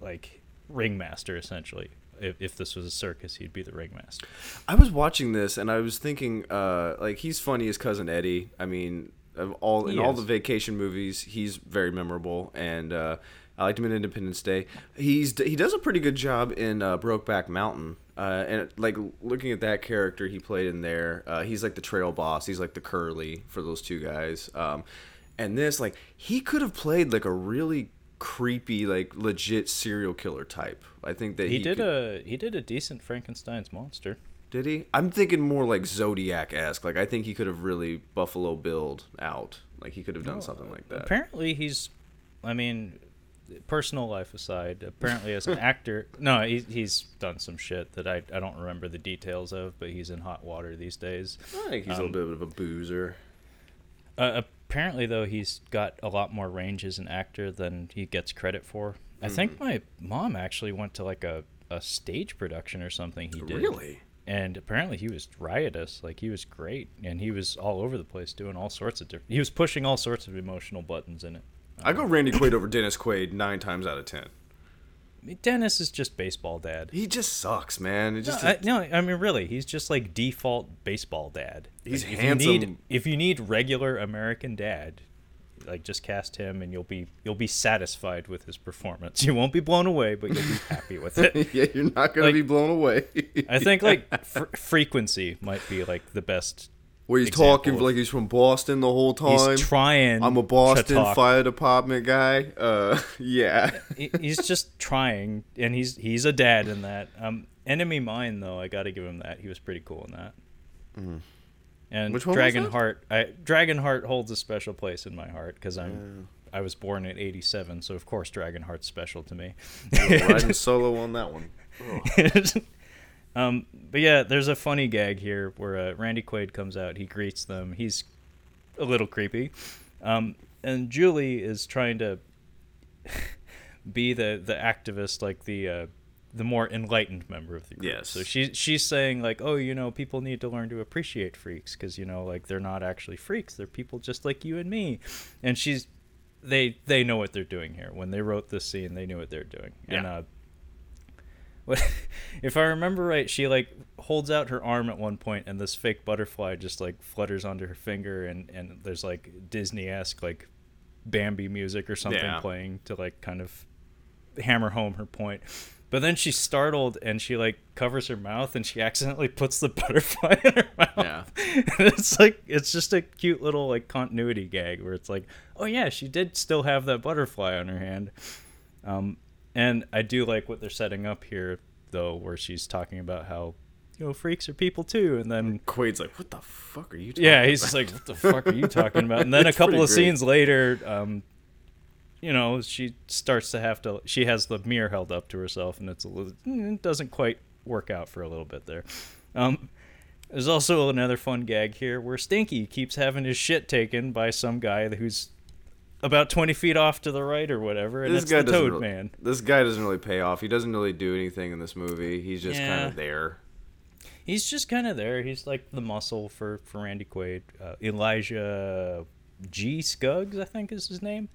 like ringmaster essentially. If, if this was a circus, he'd be the ringmaster. I was watching this and I was thinking, uh, like he's funny as cousin Eddie. I mean, of all in He all is. the vacation movies, he's very memorable, and uh, I liked him in Independence Day. He's he does a pretty good job in uh, Brokeback Mountain, uh, and like looking at that character he played in there, uh, he's like the trail boss. He's like the curly for those two guys. Um, and this, like, he could have played like a really creepy, like legit serial killer type. I think that He, he, did could- a he did a decent Frankenstein's monster. did he? I'm thinking more like Zodiac esque. Like I think he could have really Buffalo Billed out. Like he could have done something like that. Apparently, he's. I mean, personal life aside, apparently as an actor, no, he, he's done some shit that I, I don't remember the details of, but he's in hot water these days. I think he's a Um, little bit of a boozer. Uh, apparently, though, he's got a lot more range as an actor than he gets credit for. I think Mm-hmm. my mom actually went to like a, a stage production or something he did. Really? And apparently he was riotous. Like he was great, and he was all over the place doing all sorts of different. He was pushing all sorts of emotional buttons in it. I go Randy Quaid over Dennis Quaid nine times out of ten. I mean, Dennis is just baseball dad. He just sucks, man. It No, just I, no, I mean really, he's just like default baseball dad. He's if You handsome. need, if you need regular American dad, like just cast him, and you'll be you'll be satisfied with his performance. You won't be blown away, but you'll be happy with it. yeah, you're not gonna Like- be blown away. I think like fr- frequency might be like the best. Where he's example talking like he's from Boston the whole time. He's trying. I'm a to Boston fire department guy. Uh, yeah. He's just trying, and he's he's a dad in that. Um, Enemy Mine though, I got to give him that. He was pretty cool in that. And Which one? Dragonheart, I Dragonheart holds a special place in my heart because I'm I was born in '87, so of course Dragonheart's special to me. Riding solo on that one. um, but yeah, there's a funny gag here where uh, Randy Quaid comes out. He greets them. He's a little creepy, um, and Julie is trying to be the the activist, like the uh, the more enlightened member of the group. Yes. So she she's saying like, oh, you know, people need to learn to appreciate freaks because you know, like they're not actually freaks; they're people just like you and me. And she's they they know what they're doing here. When they wrote this scene, they knew what they're doing. And Yeah. uh, what if I remember right? She like holds out her arm at one point, and this fake butterfly just like flutters onto her finger, and and there's like Disney esque like Bambi music or something Yeah. playing to like kind of hammer home her point. But then she's startled and she like covers her mouth and she accidentally puts the butterfly in her mouth. Yeah. And it's like it's just a cute little like continuity gag where it's like, oh yeah, she did still have that butterfly on her hand. Um, and I do like what they're setting up here though, where she's talking about how you know freaks are people too, and then Quaid's like, what the fuck are you talking yeah, he's about? just like, "What the fuck are you talking about?" And then a couple of great. scenes later, um, you know, she starts to have to. She has the mirror held up to herself, and it's a little. mm, It doesn't quite work out for a little bit there. Um, there's also another fun gag here where Stinky keeps having his shit taken by some guy who's about 20 feet off to the right or whatever, and this it's guy the doesn't Toad really, Man. This guy doesn't really pay off. He doesn't really do anything in this movie. He's just kind of there. He's just kind of there. He's like the muscle for for Randy Quaid. Uh, Elijah G. Skuggs, I think is his name.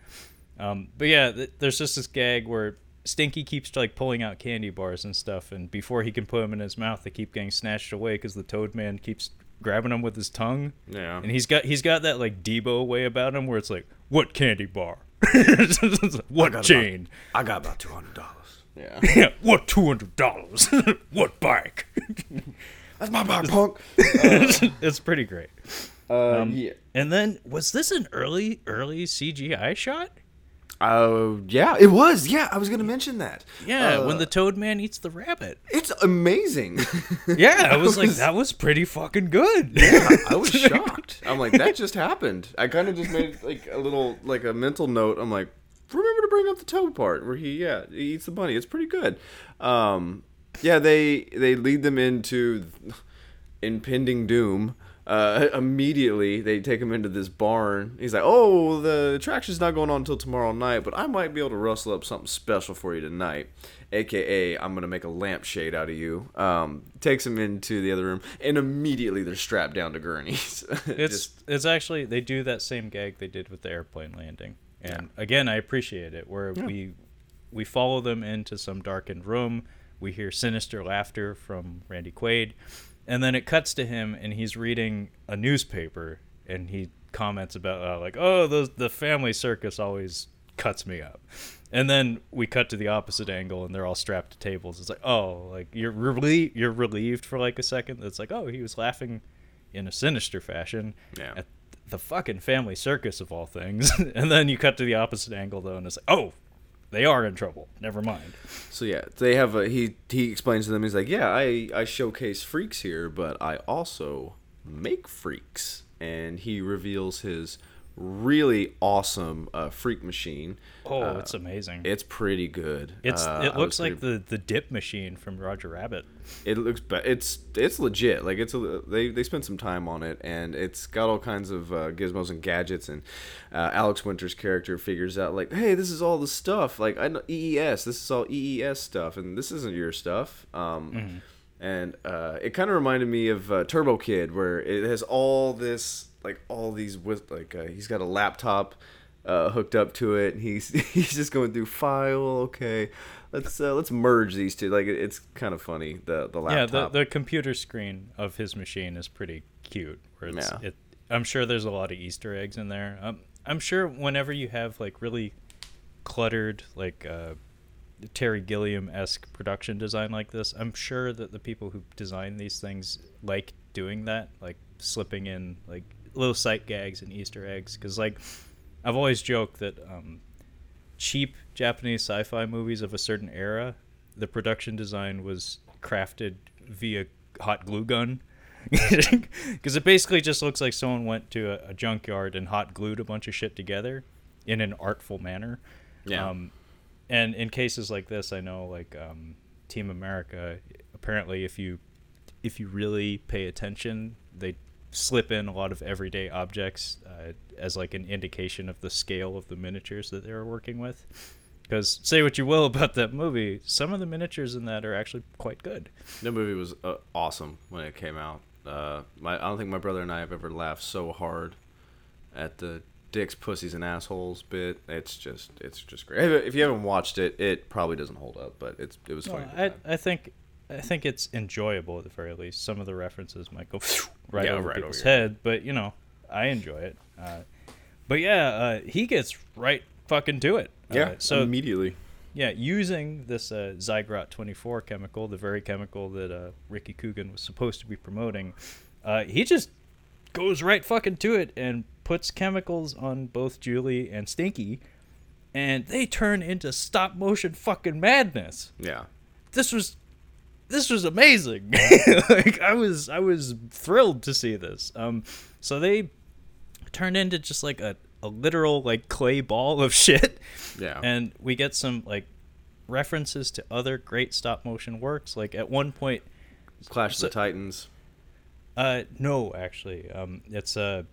Um, but yeah, th- there's just this gag where Stinky keeps like pulling out candy bars and stuff, and before he can put them in his mouth, they keep getting snatched away because the Toad Man keeps grabbing them with his tongue. Yeah. And he's got he's got that like Deebo way about him where it's like, what candy bar? what got chain? I got about two hundred dollars. Yeah. Yeah, what two hundred dollars? what bike? That's my bike, punk. it's pretty great. Uh, Um, yeah. And then was this an early early CGI shot? Oh, yeah, it was. Yeah, I was gonna mention that. Yeah, Uh, when the Toad Man eats the rabbit. It's amazing. Yeah, I was like, was- that was pretty fucking good. yeah, I was shocked. I'm like, that just happened. I kind of just made like a little like a mental note. I'm like, remember to bring up the toad part where he yeah he eats the bunny. It's pretty good. Um, yeah, they they lead them into impending doom. Uh, immediately they take him into this barn. He's like, "Oh, the attraction's not going on until tomorrow night, but I might be able to rustle up something special for you tonight." AKA, I'm gonna make a lampshade out of you. Um, takes him into the other room, and immediately they're strapped down to gurneys. It's Just- it's actually they do that same gag they did with the airplane landing. And again, I appreciate it where we we follow them into some darkened room. We hear sinister laughter from Randy Quaid, and then it cuts to him and he's reading a newspaper and he comments about uh, like, "Oh, the the family circus always cuts me up." And then we cut to the opposite angle and they're all strapped to tables. It's like, "Oh, like you're relieved, you're relieved for like a second. It's like, "Oh, he was laughing in a sinister fashion Yeah. at the fucking family circus of all things. and then you cut to the opposite angle though, and it's like, oh, they are in trouble. Never mind. So yeah, they have a he he explains to them he's like, "Yeah, I I showcase freaks here, but I also make freaks." And he reveals his really awesome uh, freak machine. Oh, Uh, it's amazing. It's pretty good. it's Uh, it looks like pretty- the the dip machine from Roger Rabbit. it looks be- it's it's legit. Like it's a, they they spent some time on it, and it's got all kinds of uh, gizmos and gadgets. And uh, Alex Winter's character figures out like, hey, this is all the stuff. Like I know EES. This is all EES stuff, and this isn't your stuff. Um, And uh, it kind of reminded me of uh, Turbo Kid, where it has all this like all these with like uh, he's got a laptop uh, hooked up to it. And he's he's just going through file. Okay, let's uh, let's merge these two. Like it, it's kind of funny. The the laptop. Yeah, the the computer screen of his machine is pretty cute. Where it's, Yeah. it, I'm sure there's a lot of Easter eggs in there. Um, I'm sure whenever you have like really cluttered like uh, Terry Gilliam esque production design like this, I'm sure that the people who design these things like doing that, like slipping in like little sight gags and Easter eggs. Because like I've always joked that um, cheap Japanese sci-fi movies of a certain era, the production design was crafted via hot glue gun. Because it basically just looks like someone went to a, a junkyard and hot glued a bunch of shit together. in an artful manner. Yeah. Um, and in cases like this, I know like um, Team America. Apparently, if you if you really pay attention, they slip in a lot of everyday objects uh, as like an indication of the scale of the miniatures that they were working with. Because say what you will about that movie, some of the miniatures in that are actually quite good. The movie was uh, awesome when it came out. Uh, my I don't think my brother and I have ever laughed so hard at the dicks, pussies, and assholes bit. It's just it's just great. If, you haven't watched it, it probably doesn't hold up, but it's it was funny. I. I think I think it's enjoyable at the very least. Some of the references might go right Yeah, over right people's over head, but you know, I enjoy it. Uh, but yeah, uh, he gets right fucking to it. yeah. Uh, so immediately. yeah, using this uh, Zygrot 24 chemical, the very chemical that uh, Ricky Coogan was supposed to be promoting, uh, he just goes right fucking to it and puts chemicals on both Julie and Stinky, and they turn into stop motion fucking madness Yeah. this was this was amazing. like I was I was thrilled to see this. Um so they turned into just like a, a literal like clay ball of shit. Yeah. And we get some like references to other great stop motion works. Like at one point Clash so- of the Titans. uh no actually. Um it's uh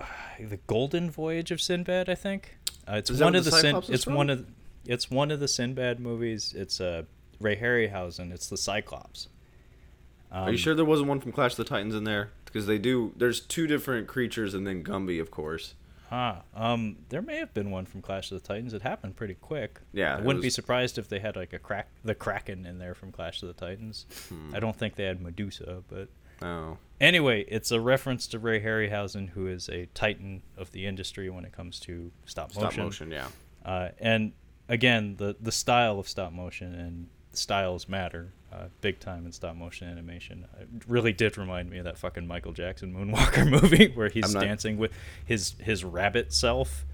the Golden Voyage of Sinbad, I think. Uh, it's Is one of the the Sin- it's from? one of it's one of the Sinbad movies. It's uh Ray Harryhausen. It's the Cyclops. Are you sure there wasn't one from Clash of the Titans in there? Because they do. There's two different creatures, and then Gumby, of course. Ah, um, there may have been one from Clash of the Titans. It happened pretty quick. Yeah, I wouldn't be surprised if they had like a crack, the Kraken in there from Clash of the Titans. Hmm. I don't think they had Medusa, but Oh. anyway, it's a reference to Ray Harryhausen, who is a titan of the industry when it comes to stop motion. Stop motion. Yeah. Uh, and again, the the style of stop motion and styles matter uh, big time in stop motion animation. It really did remind me of that fucking Michael Jackson Moonwalker movie where he's not- dancing with his his rabbit self.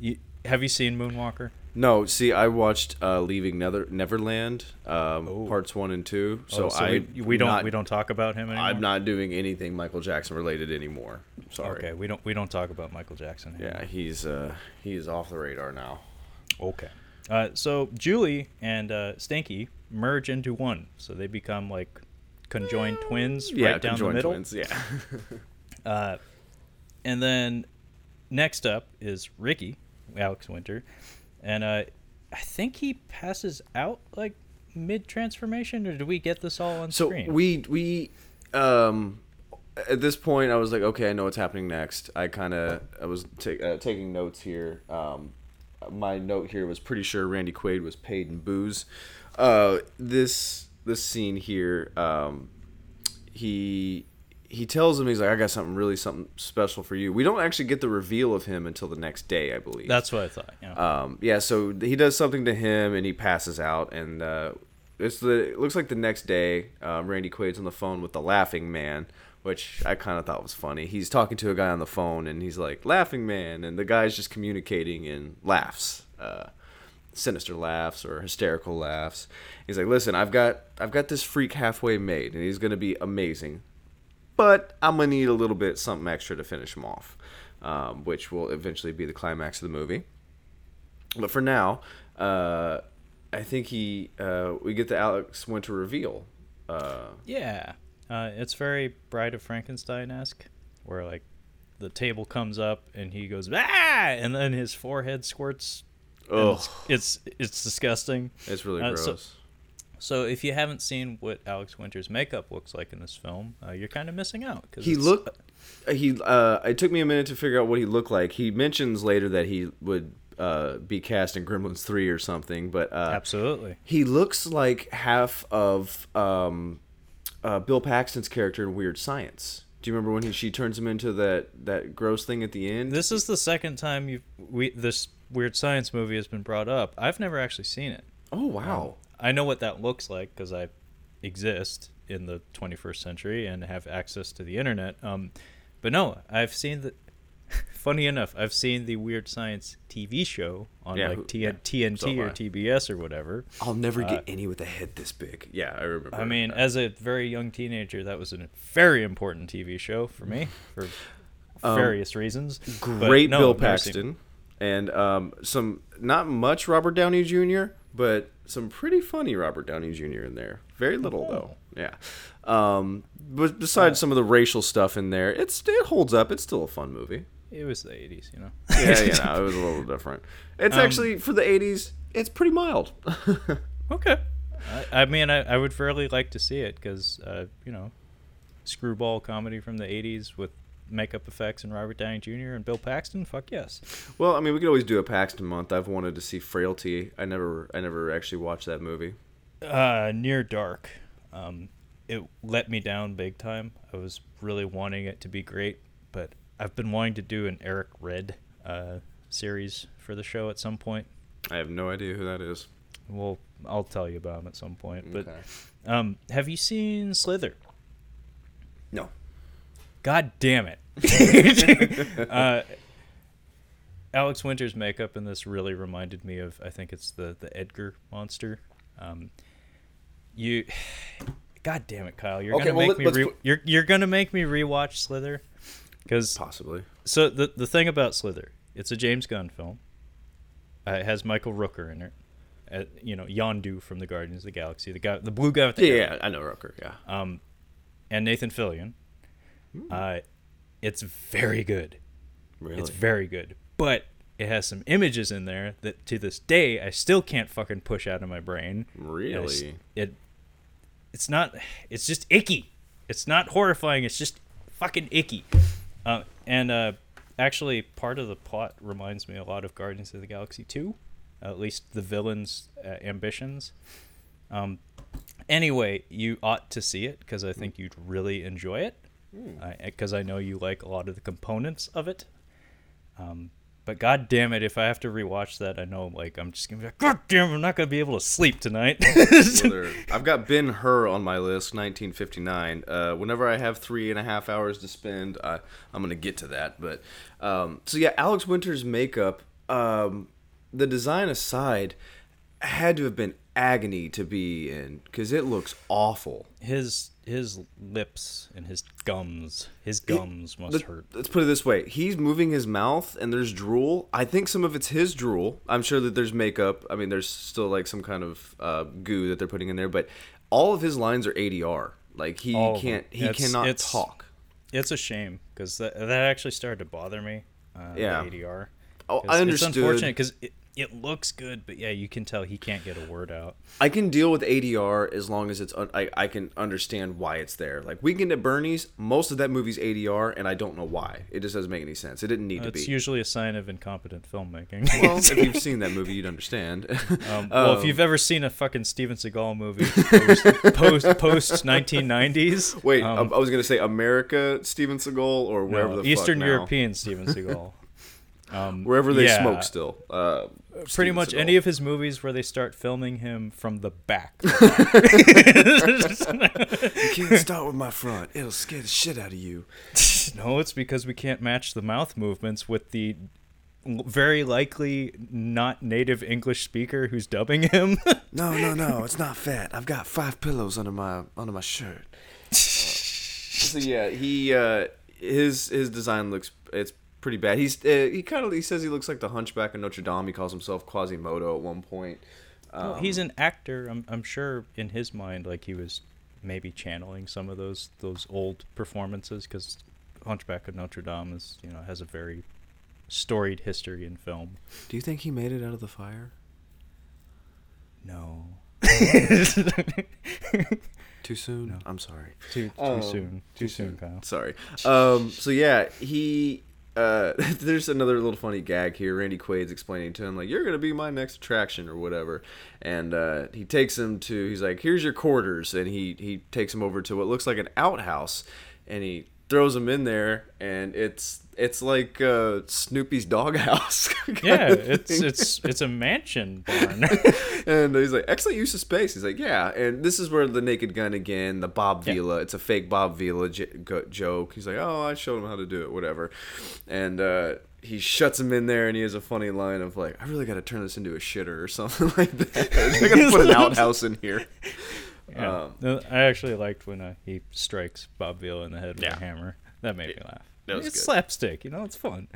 You, have you seen Moonwalker? No, see, I watched uh, Leaving Nether- Neverland, um, Oh. parts one and two. So, Oh, I we, we don't not, we don't talk about him anymore. I'm not doing anything Michael Jackson related anymore. Sorry. Okay, we don't we don't talk about Michael Jackson. Anymore. Yeah, he's uh, he's off the radar now. Okay. Uh, so Julie and uh, Stinky merge into one, so they become like conjoined twins Yeah, right down the conjoined middle. twins. Yeah. Uh, and then next up is Ricky, Alex Winter, and uh, I think he passes out like mid transformation, or do we get this all on so screen? we we um at this point I was like, okay, I know what's happening next. I kind of I was ta- uh, taking notes here. Um, my note here was pretty sure Randy Quaid was paid in booze. Uh, this this scene here, um, he he tells him he's like, I got something really something special for you. We don't actually get the reveal of him until the next day, I believe. That's what I thought. Yeah. Um, yeah, so he does something to him and he passes out, and uh, it's the it looks like the next day. Um, Randy Quaid's on the phone with the Laughing Man, which I kind of thought was funny. He's talking to a guy on the phone, and he's like Laughing Man, and the guy's just communicating in laughs, uh, sinister laughs or hysterical laughs. He's like, "Listen, I've got I've got this freak halfway made, and he's gonna be amazing." But I'm gonna need a little bit something extra to finish him off, um, which will eventually be the climax of the movie. But for now, uh, I think he uh, we get the Alex Winter reveal. Uh, yeah. Uh, it's very Bride of Frankenstein esque, where like the table comes up and he goes ah, and then his forehead squirts. Ugh. It's, it's it's disgusting. it's really Uh, gross. so- So if you haven't seen what Alex Winter's makeup looks like in this film, uh, you're kind of missing out. Cause he looked. He. Uh, it took me a minute to figure out what he looked like. He mentions later that he would uh, be cast in Gremlins three or something, but uh, absolutely. he looks like half of um, uh, Bill Paxton's character in Weird Science. Do you remember when he, she turns him into that that gross thing at the end? This is the second time you we this weird science movie has been brought up. I've never actually seen it. oh wow. I know what that looks like because I exist in the 21st century and have access to the internet. Um, but no, I've seen the. Funny enough, I've seen the Weird Science TV show on Yeah, like who- yeah, TNT so or I. TBS or whatever. I'll never Uh, get any with a head this big. Yeah, I remember. I mean, that. as a very young teenager, that was a very important TV show for me for Um, various reasons. Great no, Bill I've never seen- Paxton and um, some not much Robert Downey Jr., but some pretty funny Robert Downey Jr. in there. Very little though. Yeah. Um, but besides some of the racial stuff in there, it's it holds up. It's still a fun movie. It was the '80s, you know. Yeah, you know, it was a little different. It's Um, actually for the '80s. It's pretty mild. Okay. I, I mean, I, I would fairly like to see it because, uh, you know, screwball comedy from the 80s with makeup effects and Robert Downey Jr. and Bill Paxton. Fuck yes. well, I mean, we could always do a Paxton month. I've wanted to see Frailty. I never, I never actually watched that movie. Uh, Near Dark. Um, it let me down big time. I was really wanting it to be great, but I've been wanting to do an Eric Red uh, series for the show at some point. I have no idea who that is. Well, I'll tell you about him at some point. But Okay. um, have you seen Slither? No. God damn it. uh, Alex Winter's makeup in this really reminded me of I think it's the the Edgar monster. Um, you, God damn it, Kyle! You're Okay, gonna well, make me re- put... you're you're gonna make me rewatch Slither, because Possibly. so the the thing about Slither, it's a James Gunn film. Uh, it has Michael Rooker in it. Uh, you know Yondu from the Guardians of the Galaxy, the guy, the blue guy with the Yeah, yeah, I know Rooker. Yeah. um, and Nathan Fillion. Uh, it's very good. Really. It's very good, but it has some images in there that to this day I still can't fucking push out of my brain. Really. It. It's not. It's just icky. It's not horrifying. It's just fucking icky. Uh, and uh, actually, part of the plot reminds me a lot of Guardians of the Galaxy 2. at least the villain's uh, ambitions. Um, anyway, you ought to see it because I think you'd really enjoy it. Because I know you like a lot of the components of it. Um, but god damn it, if I have to rewatch that, I know like I'm just gonna be like, God damn, I'm not gonna be able to sleep tonight. I've got Ben Hur on my list, 1959. Uh, whenever I have three and a half hours to spend, I, I'm gonna get to that. But um, so yeah, Alex Winter's makeup, um, the design aside, had to have been agony to be in because it looks awful. his his lips and his gums, his gums must Let- hurt. Let's put it this way: he's moving his mouth, and there's drool. I think some of it's his drool. I'm sure that there's makeup. I mean, there's still like some kind of uh, goo that they're putting in there, but all of his lines are ADR. Like he All can't, he It's- cannot it's- talk. It's a shame because that, that actually started to bother me. Uh, Yeah. ADR. Oh, I It's unfortunate because it, it looks good, but yeah, you can tell he can't get a word out. I can deal with ADR as long as it's. Un- I I can understand why it's there. Like Weekend at Bernie's, most of that movie's ADR, and I don't know why. It just doesn't make any sense. It didn't need to It's be. usually a sign of incompetent filmmaking. well, if you've seen that movie, you'd understand. Um, well, if Um, you've ever seen a fucking Steven Seagal movie post post, post 1990s, Wait, um, I, was gonna say America, Steven Seagal, or wherever no, the fuck Eastern. European Steven Seagal. Um, wherever they yeah, smoke still. Uh, Pretty much Seagal. any of his movies where they start filming him from the back. You can't start with my front. It'll scare the shit out of you. no, it's because we can't match the mouth movements with the very likely not native English speaker who's dubbing him. No, no, no. It's not fat. I've got five pillows under my under my shirt. so yeah, he uh, his his design looks it's pretty bad. He's uh, he kind of he says he looks like the Hunchback of Notre Dame. He calls himself Quasimodo at one point. Well, he's an actor. I'm, I'm sure in his mind, like he was maybe channeling some of those those old performances because Hunchback of Notre Dame is you know has a very storied history in film. Do you think he made it out of the fire? No, Too soon. I'm sorry. too too Um, soon, too soon, Kyle. Sorry. Um, so yeah, he. Uh, there's another little funny gag here. Randy Quaid's explaining to him like, "You're gonna be my next attraction or whatever," and uh, he takes him to. He's like, "Here's your quarters," and he he takes him over to what looks like an outhouse, and he throws him in there, and it's it's like uh, Snoopy's doghouse. Yeah, it's it's it's a mansion barn. and he's like, excellent use of space. He's like, yeah. And this is where the Naked Gun again, the Bob Yeah. Vila. It's a fake Bob Vila j- go- joke. He's like, oh, I showed him how to do it, whatever. And uh, he shuts him in there, and he has a funny line of like, I really got to turn this into a shitter or something like that. I got to put an outhouse in here. Yeah. Um, I actually liked when uh, he strikes Bob Vila in the head with Yeah. a hammer. That made me laugh. That was it's good. slapstick, you know, it's fun.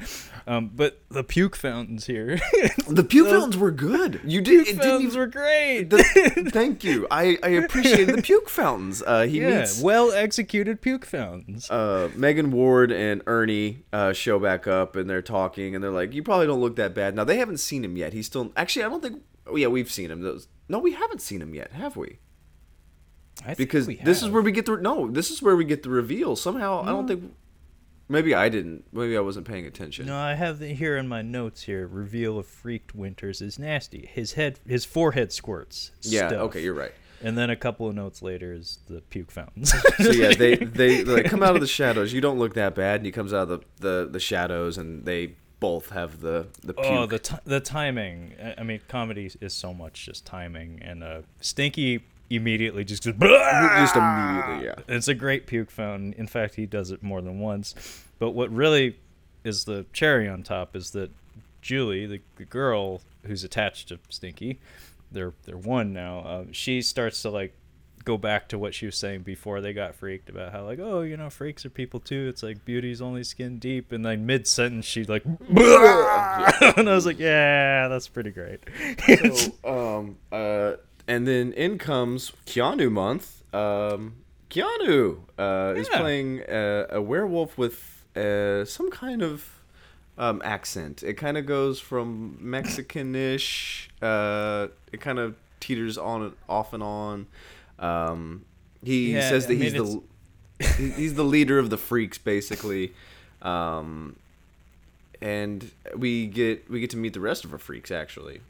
Um, but the puke fountains here, The puke fountains were good. You did. It didn't fountains even. were great. the- thank you. I I appreciated the puke fountains. Uh, he yeah, meets well executed puke fountains. uh, Megan Ward and Ernie uh, show back up, and they're talking, and they're like, "You probably don't look that bad." Now they haven't seen him yet. He's still actually. I don't think. Oh yeah, we've seen him. Those no, we haven't seen him yet, have we? Because this is where we get the no. This is where we get the reveal. Somehow, I don't think. Maybe I didn't. Maybe I wasn't paying attention. No, I have the, here in my notes here. Reveal of freaked Winters is nasty. His head, his forehead squirts. yeah. stuff. Okay, you're right. And then a couple of notes later is the puke fountains. So yeah, they they like come out of the shadows. You don't look that bad, and he comes out of the the, the shadows, and they both have the the puke. oh, the ti the timing. I- I mean, comedy is so much just timing, and uh, Stinky immediately just goes. just immediately, yeah. It's a great puke fountain. In fact, he does it more than once. But what really is the cherry on top is that Julie, the, the girl who's attached to Stinky, they're they're one now. Uh, she starts to like go back to what she was saying before they got freaked about how like oh you know freaks are people too. It's like beauty's only skin deep, and then mid sentence she like and I was like yeah that's pretty great. So, um, uh, and then in comes Keanu month. Um, Keanu uh, is playing a, a werewolf with uh, some kind of um, accent. It kind of goes from Mexicanish. Uh, it kind of teeters on and off and on. Um, he Yeah, says that I mean, he's the he- he's the leader of the freaks, basically. Um, and we get we get to meet the rest of our freaks actually.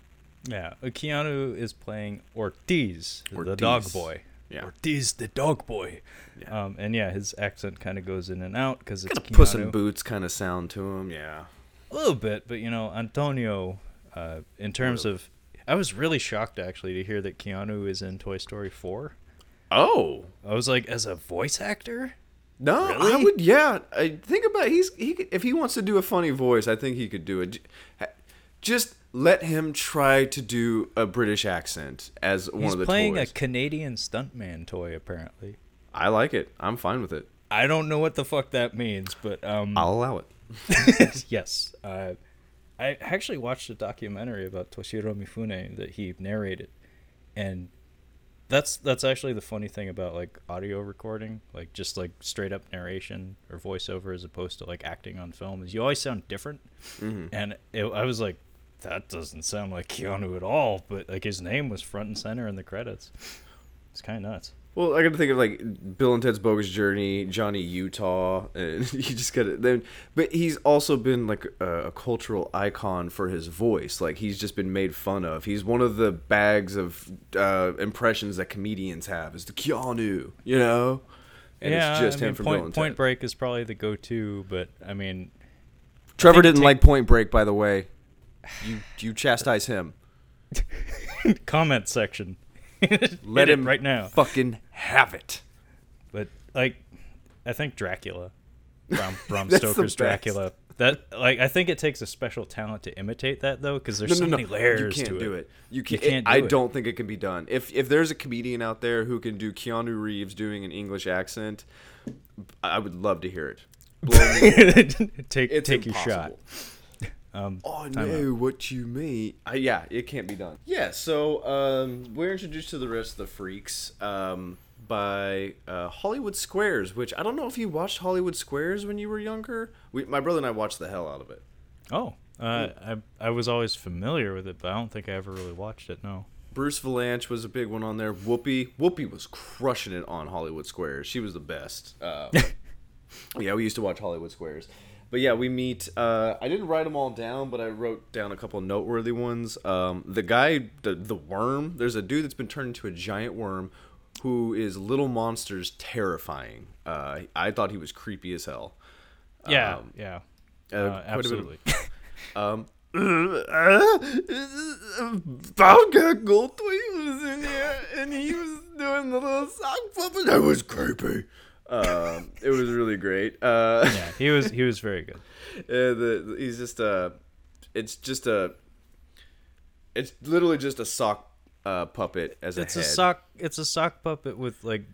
Yeah, Keanu is playing Ortiz, the dog boy. Yeah. Ortiz, the dog boy. Yeah. Um, and yeah, his accent kind of goes in and out because it's Got a Puss in Boots kind of sound to him. Yeah. A little bit, but you know, Antonio, uh, in terms of, I was really shocked actually to hear that Keanu is in Toy Story 4. Oh I was like, as a voice actor? no, I would. Yeah, I think about he's he could, if he wants to do a funny voice, I think he could do it. Just let him try to do a British accent as one He's of the playing toys. a Canadian stuntman toy, apparently. I like it. I'm fine with it. I don't know what the fuck that means, but um, I'll allow it. yes. Uh, I actually watched a documentary about Toshiro Mifune that he narrated, and that's that's actually the funny thing about like audio recording, like just like straight up narration or voiceover as opposed to like acting on film, is you always sound different. And it, I was like, that doesn't sound like Keanu at all, but like his name was front and center in the credits. It's kind of nuts. Well, I got to think of like Bill and Ted's Bogus Journey, Johnny Utah, and you just got to then. But he's also been like a, a cultural icon for his voice. Like he's just been made fun of. He's one of the bags of uh, impressions that comedians have is the Keanu, you know. And yeah, it's just I him mean, from Point, Bill and Ted. Point Ted. Break is probably the go-to, but I mean, Trevor think didn't take- like Point Break, by the way. You you chastise him. comment section. Let him right now. Fucking have it. But like, I think Dracula, Bram, Bram Stoker's. Dracula. That like I think it takes a special talent to imitate that though, because there's No, so no, no. many layers you can't to do it. it. You can't. can't I do it. don't think it can be done. If if there's a comedian out there who can do Keanu Reeves doing an English accent, I would love to hear it. Take It's take your shot. Impossible. Um, I time know what you mean. Uh, yeah, it can't be done. Yeah, so um, we're introduced to the rest of the freaks um, by uh, Hollywood Squares, which I don't know if you watched Hollywood Squares when you were younger. We, my brother and I watched the hell out of it. Oh, uh, I I was always familiar with it, but I don't think I ever really watched it. No. Bruce Vilanch was a big one on there. Whoopi, Whoopi was crushing it on Hollywood Squares. She was the best. Uh, yeah, we used to watch Hollywood Squares. But yeah, we meet. Uh, I didn't write them all down, but I wrote down a couple noteworthy ones. Um, the guy, the the worm. There's a dude that's been turned into a giant worm, who is little monsters terrifying. Uh, I thought he was creepy as hell. Yeah, Um, yeah, uh, absolutely. Um, Bobcat Goldthwait was in here, and he was doing the little sock puppet. That was creepy. Um, it was really great. Uh, yeah, he was he was very good. uh, the, he's just a, it's just a, it's literally just a sock uh, puppet as a It's a sock. It's a sock puppet with like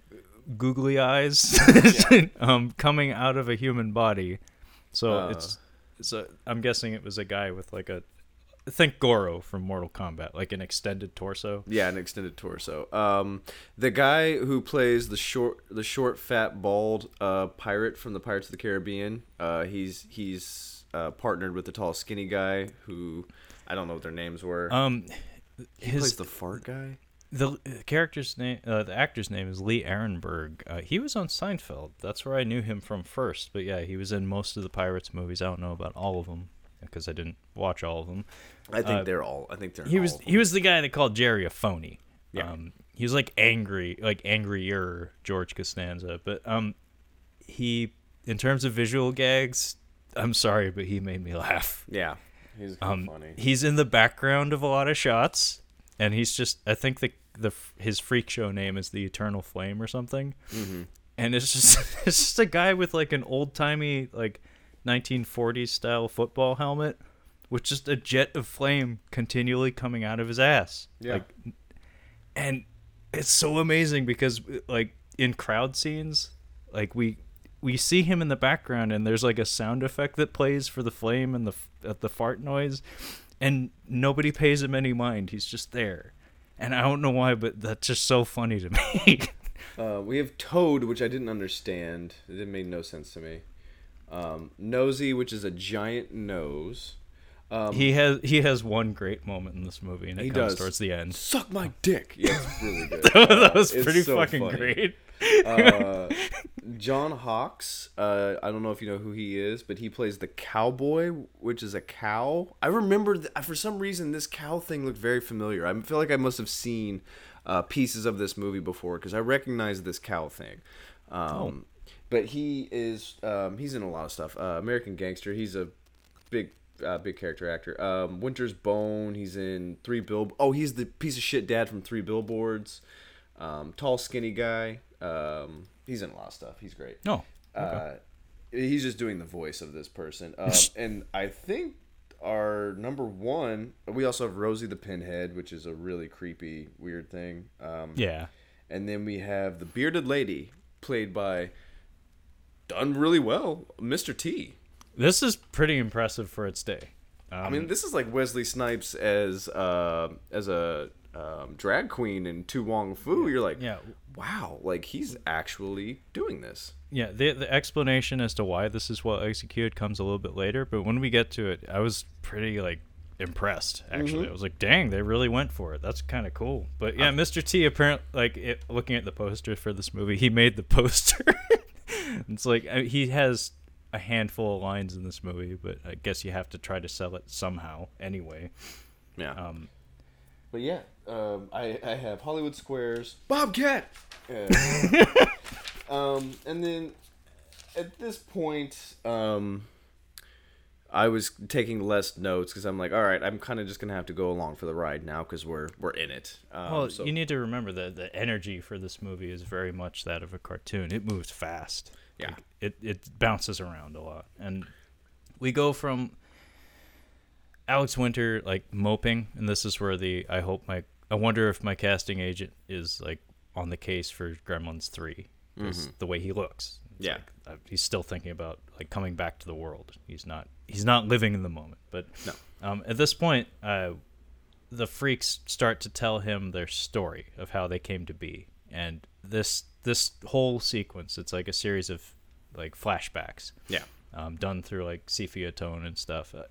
googly eyes, um, coming out of a human body, So Uh. it's so I'm guessing it was a guy with like a think Goro from Mortal Kombat, like an extended torso. Yeah, an extended torso. Um, the guy who plays the short, the short, fat, bald uh, pirate from the Pirates of the Caribbean. Uh, he's he's uh, partnered with the tall, skinny guy who I don't know what their names were. Um, he his plays the fart guy. the character's name, uh, the actor's name is Lee Arenberg. Uh, he was on Seinfeld. That's where I knew him from first. But yeah, he was in most of the Pirates movies. I don't know about all of them because I didn't watch all of them. I think Uh, they're all. I think they're. he all was of them. he was the guy that called Jerry a phony. Yeah. Um, he was like angry, like angrier George Costanza. But um, he in terms of visual gags, I'm sorry, but he made me laugh. Yeah, he's Um, funny. he's in the background of a lot of shots, and he's just I think the the his freak show name is the Eternal Flame or something, Mm-hmm. and it's just it's just a guy with like an old timey like 1940s style football helmet with just a jet of flame continually coming out of his ass. Yeah. Like, and it's so amazing because like in crowd scenes, like we we see him in the background and there's like a sound effect that plays for the flame and the uh, the fart noise and nobody pays him any mind. He's just there. And I don't know why, but that's just so funny to me. Uh, we have Toad, which I didn't understand. It didn't make no sense to me. Um, Nosy, which is a giant nose. Um, he has he has one great moment in this movie and it comes does. towards the end. suck my dick. Yeah, it's really good. that was it's pretty so fucking funny. great. uh, John Hawkes. Uh, I don't know if you know who he is, but he plays the cowboy, which is a cow. I remember th- for some reason this cow thing looked very familiar. I feel like I must have seen uh, pieces of this movie before because I recognize this cow thing. Um, But he is um, he's in a lot of stuff. Uh, American Gangster. He's a big uh, big character actor. Um, Winter's Bone. He's in Three Bill. Oh, he's the piece of shit dad from Three Billboards. Um, tall, skinny guy. Um, he's in a lot of stuff. He's great. No. Uh, he's just doing the voice of this person. Um, and I think our number one, we also have Rosie the Pinhead, which is a really creepy, weird thing. Um, Yeah. and then we have the bearded lady, played by, done really well, Mr. T. This is pretty impressive for its day. Um, I mean, this is like Wesley Snipes as uh, as a um, drag queen in To Wong Foo. You're like, yeah. wow, like he's actually doing this. Yeah, the the explanation as to why this is well executed comes a little bit later, but when we get to it, I was pretty like impressed actually. I was like, "Dang, they really went for it. That's kind of cool." But yeah, Mr. T apparently like it, looking at the poster for this movie, he made the poster. it's like I, he has a handful of lines in this movie, but I guess you have to try to sell it somehow anyway. Yeah. Um But yeah, um, I, I have Hollywood Squares, Bobcat. Uh, um, and then at this point, um, I was taking less notes because I'm like, all right, I'm kind of just gonna have to go along for the ride now because we're we're in it. Um, well, so, you need to remember that the energy for this movie is very much that of a cartoon. It moves fast. Yeah. Like, it it bounces around a lot, and we go from Alex Winter like moping, and this is where the I hope my I wonder if my casting agent is like on the case for Gremlins three, because the way he looks. It's Yeah. like, uh, he's still thinking about like coming back to the world. He's not he's not living in the moment. But No. um, at this point, uh, the freaks start to tell him their story of how they came to be and this this whole sequence it's like a series of like flashbacks. Yeah, um, done through like sepia tone and stuff. Uh,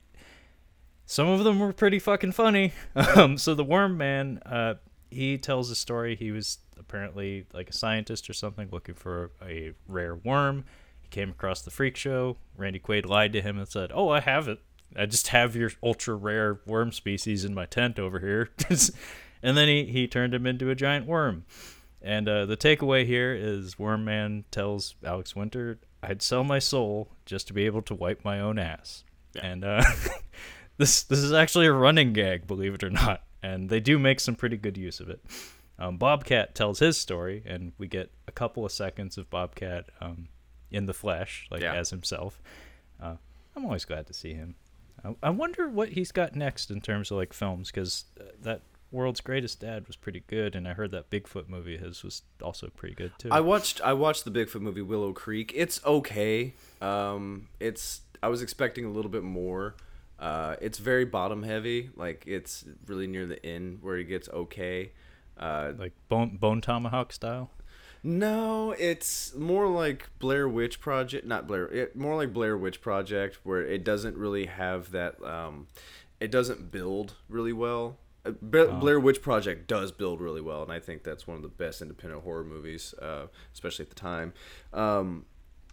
some of them were pretty fucking funny. Um, so the worm man uh, he tells a story. He was apparently like a scientist or something looking for a rare worm. He came across the freak show. Randy quaid lied to him and said oh i have it. I just have your ultra rare worm species in my tent over here. and then he, he turned him into a giant worm. And uh, the takeaway here is Worm Man tells Alex Winter, I'd sell my soul just to be able to wipe my own ass. Yeah. And uh, this this is actually a running gag, believe it or not. And they do make some pretty good use of it. Um, Bobcat tells his story, and we get a couple of seconds of Bobcat um, in the flesh, like Yeah. as himself. Uh, I'm always glad to see him. I, I wonder what he's got next in terms of like films, because uh, that World's Greatest Dad was pretty good, and I heard that Bigfoot movie his was also pretty good too. I watched I watched the Bigfoot movie Willow Creek. It's okay. Um, it's I was expecting a little bit more. Uh, it's very bottom heavy. Like it's really near the end where it gets okay. Uh, Like bone bone tomahawk style. no, it's more like Blair Witch Project. Not Blair. It, more like Blair Witch Project, where it doesn't really have that. Um, it doesn't build really well. Uh, Blair Witch Project does build really well, and I think that's one of the best independent horror movies, uh, especially at the time. Um,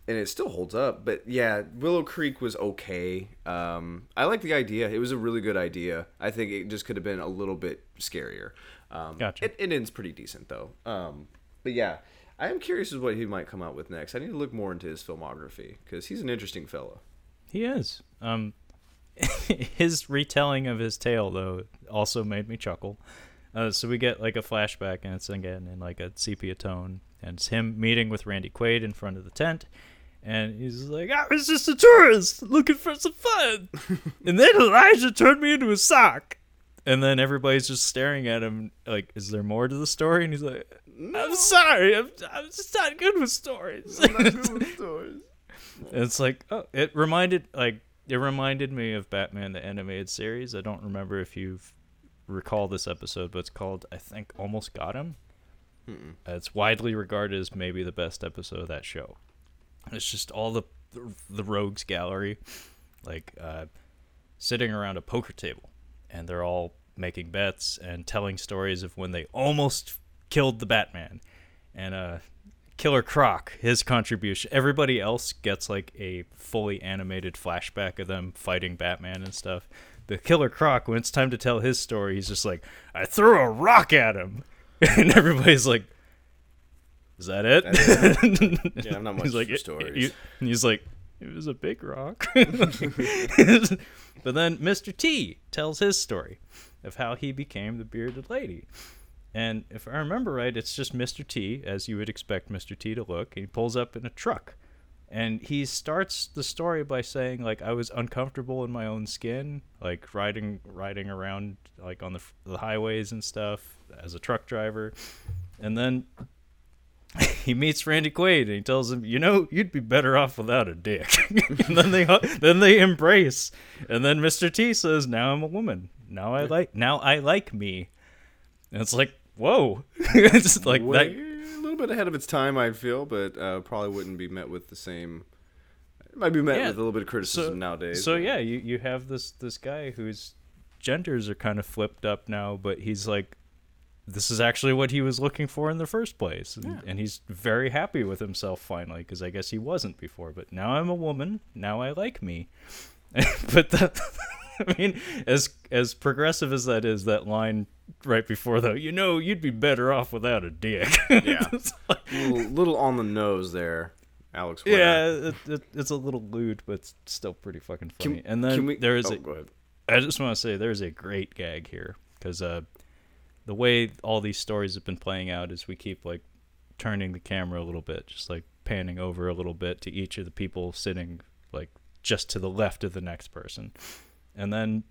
and it still holds up. But yeah, Willow Creek was okay. Um, I like the idea. It was a really good idea. I think it just could have been a little bit scarier. Um, Gotcha. It, it ends pretty decent though. Um, but yeah, I am curious as what he might come out with next. I need to look more into his filmography because he's an interesting fellow. He is. Um, his retelling of his tale though also made me chuckle. Uh, so we get like a flashback, and it's again in like a sepia tone, and it's him meeting with Randy Quaid in front of the tent, and he's like, "I was just a tourist looking for some fun," and then Elijah turned me into a sock. And then everybody's just staring at him, like, "Is there more to the story?" And he's like, "I'm sorry, I'm, I'm just not good with stories." It's like oh, it reminded like it reminded me of Batman the animated series. I don't remember if you recall this episode, but it's called I think Almost Got Him. Uh, it's widely regarded as maybe the best episode of that show. It's just all the the rogues gallery, like uh, sitting around a poker table, and they're all making bets and telling stories of when they almost killed the Batman, and uh, Killer Croc, his contribution. Everybody else gets like a fully animated flashback of them fighting Batman and stuff. The Killer Croc, when it's time to tell his story, he's just like, "I threw a rock at him," and everybody's like, "Is that it?" Yeah, I'm not much he's like, stories. and he's like, "It was a big rock." but then Mr. T tells his story of how he became the bearded lady. And if I remember right, it's just Mr. T, as you would expect Mr. T to look. He pulls up in a truck. And he starts the story by saying, like, I was uncomfortable in my own skin, like riding riding around like on the, the highways and stuff as a truck driver. And then he meets Randy Quaid and he tells him, "You know, you'd be better off without a dick." and then they then they embrace. And then Mr. T says, "Now I'm a woman. Now I like now I like me." And it's like, "Whoa." it's like Way, that a little bit ahead of its time, I'd feel, but uh, probably wouldn't be met with the same. It might be met Yeah, with a little bit of criticism so, nowadays. So but- yeah, you you have this this guy whose genders are kind of flipped up now, but he's like this is actually what he was looking for in the first place and, and he's very happy with himself finally because i guess he wasn't before but now i'm a woman now i like me but that i mean as as progressive as that is that line right before though you know you'd be better off without a dick Yeah. Like- little, little on the nose there, Alex. Winter. yeah it, it, it's a little lewd but it's still pretty fucking funny Can, and then we, there is oh, a. I just want to say there's a great gag here because uh, the way all these stories have been playing out is we keep like turning the camera a little bit, just like panning over a little bit to each of the people sitting like just to the left of the next person, and then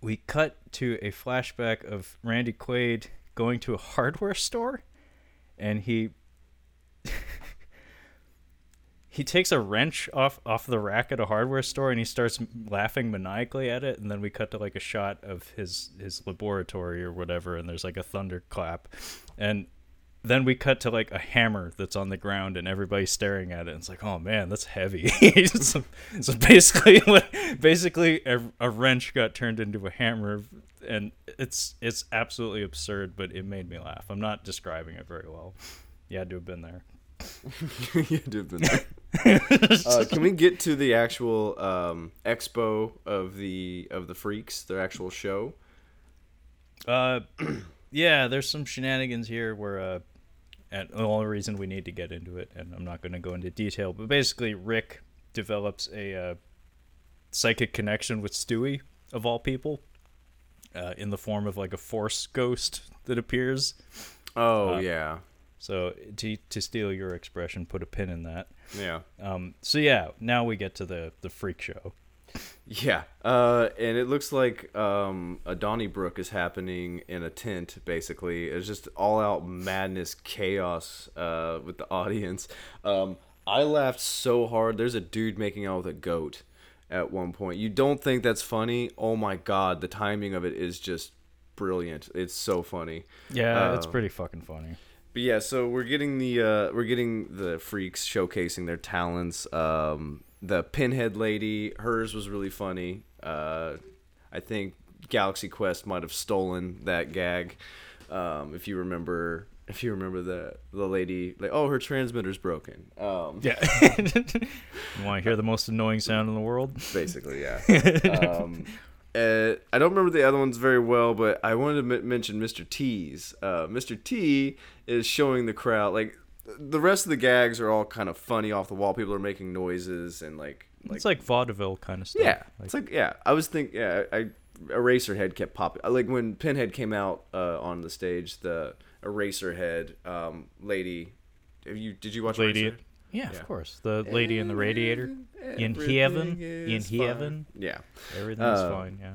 we cut to a flashback of Randy Quaid going to a hardware store, and he. he takes a wrench off off the rack at a hardware store and he starts laughing maniacally at it and then we cut to like a shot of his his laboratory or whatever and there's like a thunderclap and then we cut to like a hammer that's on the ground and everybody's staring at it and it's like oh man that's heavy so, so basically basically a, a wrench got turned into a hammer and it's it's absolutely absurd but it made me laugh i'm not describing it very well you had to have been there you had to have been there. uh, can we get to the actual um, expo of the of the freaks, their actual show? Uh, yeah, there's some shenanigans here where, uh, and the only reason we need to get into it, and I'm not going to go into detail, but basically, Rick develops a uh, psychic connection with Stuey, of all people, uh, in the form of like a force ghost that appears. Oh Uh, yeah, So, to, to steal your expression, put a pin in that. yeah, Um, so, yeah, now we get to the, the freak show. Yeah. Uh, and it looks like um, a Donnybrook is happening in a tent. Basically, it's just all out madness, chaos uh, with the audience. Um, I laughed so hard. There's a dude making out with a goat. at one point. You don't think that's funny? Oh my god, the timing of it is just brilliant. It's so funny. Yeah, it's Uh, pretty fucking funny. But yeah, so we're getting the uh, we're getting the freaks showcasing their talents. Um, the pinhead lady, hers was really funny. Uh, I think Galaxy Quest might have stolen that gag. Um, if you remember, if you remember the the lady, like, oh, her transmitter's broken. Um, Yeah. you want to hear the most annoying sound in the world? basically, yeah. um, uh, I don't remember the other ones very well, but I wanted to m- mention Mr. T's. Uh, Mr. T is showing the crowd like the rest of the gags are all kind of funny off the wall. People are making noises and like like it's like vaudeville kind of stuff. yeah, it's like yeah. I was think yeah. I Eraserhead kept popping. Like when Pinhead came out uh, on the stage, the Eraserhead um, lady. Have you did you watch lady. Eraserhead? Yeah, Yeah. of course. The lady in the radiator. In heaven. In fine. heaven. Yeah. Everything's Uh, fine. Yeah.